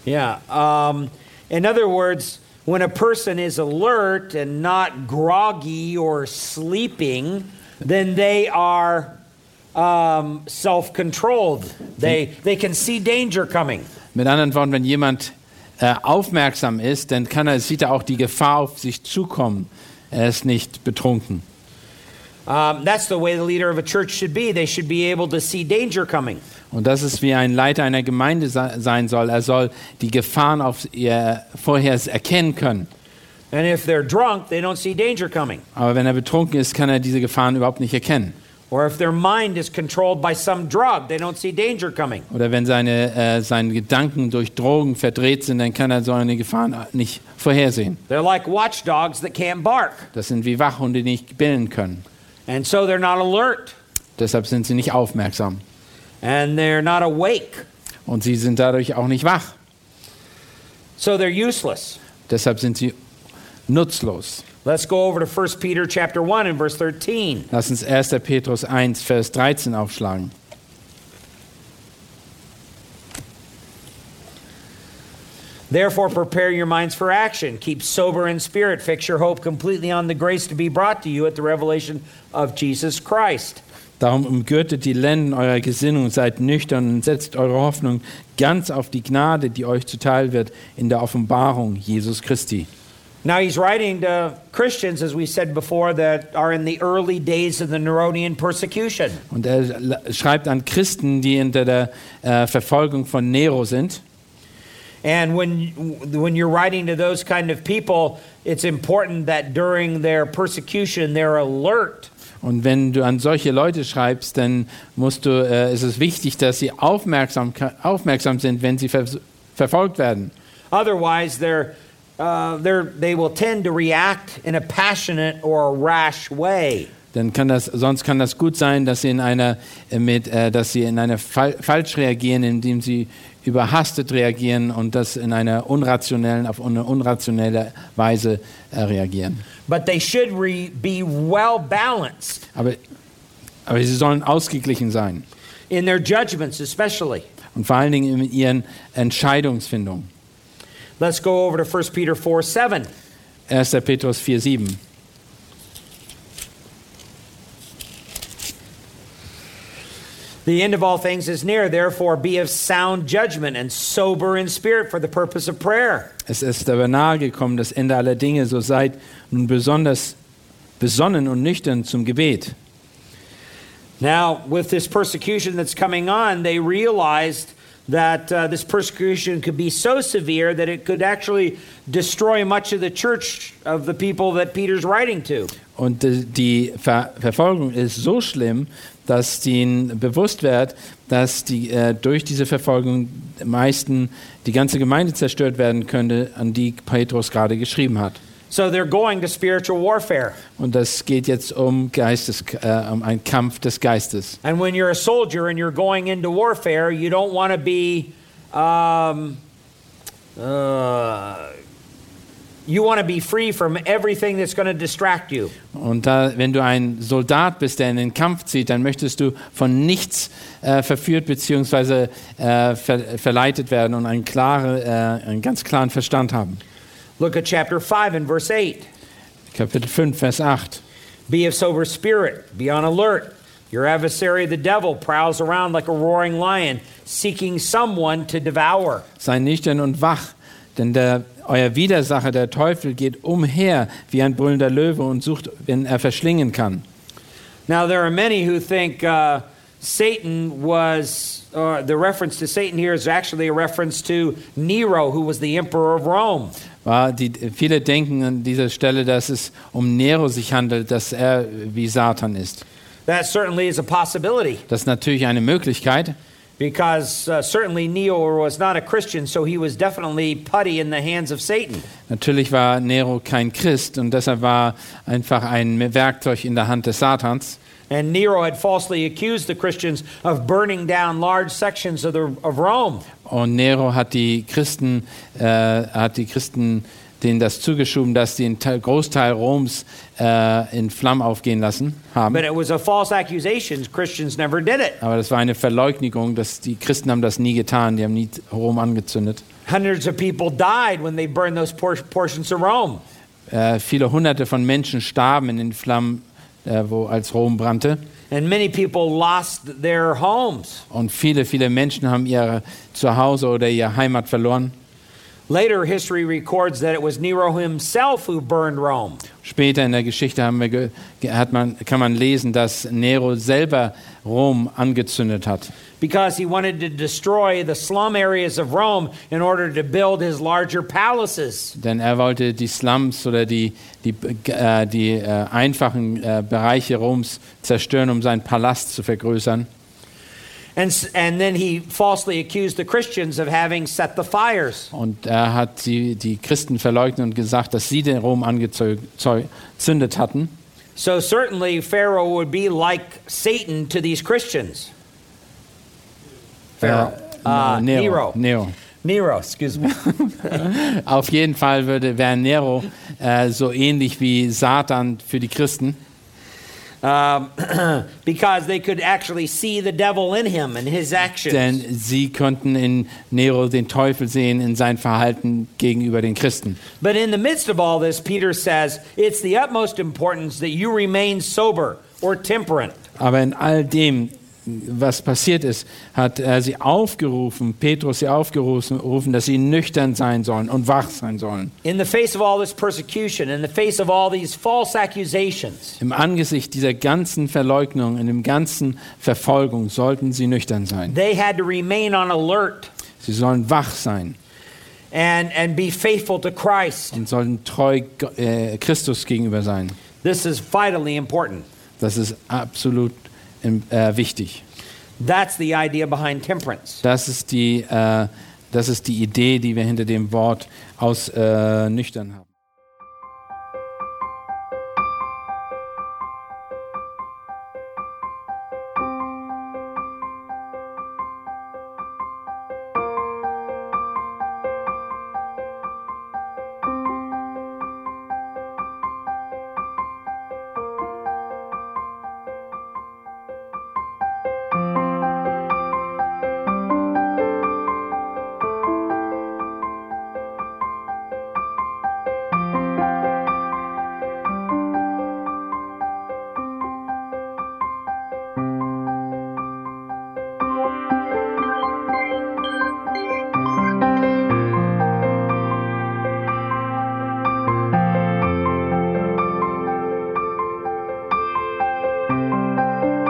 Yeah. Um, in other words, when a person is alert and not groggy or sleeping, then they are um, self controlled. They, they can see danger coming.
Mit anderen Worten, wenn jemand äh, aufmerksam ist, dann kann er, sieht er auch die Gefahr auf sich zukommen. Er ist nicht betrunken.
Um, that's the way the leader of a church should be. They should be able to see danger coming.
Und das ist wie ein Leiter einer Gemeinde se- sein soll. Er soll die Gefahren auf ihr vorher erkennen können.
And if they're drunk, they don't see danger coming.
Aber wenn er betrunken ist, kann er diese Gefahren überhaupt nicht erkennen.
Or if their mind is controlled by some drug, they don't see danger coming.
Oder wenn seine, äh, seine Gedanken durch Drogen verdreht sind, dann kann er so eine Gefahr nicht vorhersehen.
They're like watchdogs that can't bark.
Das sind wie Wachhunde, die nicht bellen können.
And so they're not alert.
Deshalb sind sie nicht aufmerksam.
And they're not awake.
Und sie sind dadurch auch nicht wach.
So they're useless.
Deshalb sind sie nutzlos.
Let's go over to 1 Peter chapter 1 and verse 13.
Lass uns 1. Petrus 1 Vers 13 aufschlagen.
Therefore, prepare your minds for action. Keep sober in spirit. Fix your hope completely on the grace to be brought to you at the revelation of Jesus Christ.
Darum umgürtet die Lenden eurer Gesinnung, seid nüchtern und setzt eure Hoffnung ganz auf die Gnade, die euch zuteil wird in der Offenbarung Jesus Christi.
Now, he's writing to Christians, as we said before, that are in the early days of the Neronian persecution.
Und er schreibt an Christen, die unter der äh, Verfolgung von Nero sind.
And when, when you're writing to those kind of people, it's important that during their persecution, they're alert.
Und wenn du an solche Leute schreibst, dann musst du, äh, ist es wichtig, dass sie aufmerksam, aufmerksam sind, wenn sie ver verfolgt werden.
Otherwise, they're, uh, they will tend to react in a passionate or a rash way.
Dann kann das, sonst kann das gut sein, dass sie in einer, mit, äh, dass sie in einer Fal falsch reagieren, indem sie überhastet reagieren und das in einer unrationellen, auf eine unrationelle Weise äh, reagieren.
But they should re- be well balanced
Aber, aber sie sollen ausgeglichen sein.
in their judgments, especially.
Und vor allen Dingen in ihren Entscheidungsfindungen.
Let's go over to 1 Peter 4 7.
1. Petrus 4, 7.
The end of all things is near, therefore be of sound judgment and sober in spirit for the purpose of prayer.
Es ist aber nahe gekommen, das Ende aller Dinge, so seid nun besonders besonnen und nüchtern zum Gebet.
Now, with this persecution that's coming on, they realized that uh, this persecution could be so severe that it could actually destroy much of the church of the people that Peter's writing to.
Und die Ver Verfolgung ist so schlimm, dass ihnen bewusst wird, dass die, äh, durch diese Verfolgung meisten die ganze Gemeinde zerstört werden könnte, an die Petrus gerade geschrieben hat.
So they're going to spiritual warfare.
Und das geht jetzt um, Geistes, äh, um einen Kampf des Geistes.
And when you're a soldier and you're going into warfare, you don't want to be. Um, uh, you want to be free from everything that's going to distract you.
Und da, wenn du ein Soldat bist, der in den Kampf zieht, dann möchtest du von nichts äh, verführt bzw. Äh, ver verleitet werden und einen, klare, äh, einen ganz klaren Verstand haben.
Look at chapter 5 and verse 8.
Kapitel 5, Vers 8.
Be of sober spirit, be on alert. Your adversary, the devil, prowls around like a roaring lion, seeking someone to devour.
Sei nüchtern und wach, denn der, euer Widersacher, der Teufel, geht umher wie ein brüllender Löwe und sucht, wenn er verschlingen kann.
Now, there are many who think uh, Satan was, uh, the reference to Satan here is actually a reference to Nero, who was the emperor of Rome.
Die, viele denken an dieser Stelle, dass es um Nero sich handelt, dass er wie Satan ist.
That certainly is a possibility
Das ist natürlich eine Möglichkeit,
because uh, certainly Nero was not a Christian, so he was definitely putty in the hands of Satan.
Natürlich war Nero kein Christ und deshalb war einfach ein Werkzeug in der Hand des Satans.
And Nero had falsely accused the Christians of burning down large sections of, the, of Rome.
Und Nero hat die Christen, äh, hat die Christen denen das zugeschoben, dass sie einen Teil, Großteil Roms äh, in Flammen aufgehen lassen haben.
But it was a false accusation. Christians never did it.
Aber das war eine Verleugnung, dass die Christen haben das nie getan, die haben nie Rom angezündet.
Hundreds of people died when they burned those por- portions of Rome.
Äh, viele hunderte von Menschen starben in den Flammen, äh, wo als Rom brannte.
And many people lost their homes.
Und viele, viele Menschen haben ihr Zuhause oder ihre Heimat verloren.
Later, history records that it was Nero himself who burned Rome.
Später in der Geschichte wir hat man, kann man lesen, dass Nero selber Rom angezündet hat.
Because he wanted to destroy the slum areas of Rome in order to build his larger palaces.
Denn er wollte die Slums oder die, die, äh, die äh, einfachen äh, Bereiche Roms zerstören, um seinen Palast zu vergrößern.
And, and then he falsely accused the Christians of having set the fires.
Und er hat die, die Christen verleugnet und gesagt, dass sie den Rom angezündet hatten.
So certainly Pharaoh would be like Satan to these Christians. Pharaoh. Uh,
Nero.
Nero.
Nero.
Nero, excuse me.
Auf jeden Fall würde, wäre Nero äh, so ähnlich wie Satan für die Christen.
um, because they could actually see the devil in him and his actions.
Denn sie konnten in Nero den Teufel sehen in sein Verhalten gegenüber den Christen.
But in the midst of all this, Peter says it's the utmost importance that you remain sober or temperate.
Aber in all dem, was passiert ist, hat er sie aufgerufen, Petrus sie aufgerufen, dass sie nüchtern sein sollen und wach sein sollen.
In the face of all this persecution, in the face of all these false accusations,
Im Angesicht dieser ganzen Verleugnung, in dem ganzen Verfolgung sollten sie nüchtern sein.
they had to remain on alert
Sie sollen wach sein
and, and be faithful to Christ.
und sollen treu äh, Christus gegenüber sein.
This is vitally important.
Das ist absolut ähm, äh, wichtig.
That's the idea behind temperance.
Das ist die, äh, das ist die Idee, die wir hinter dem Wort aus äh, nüchtern haben.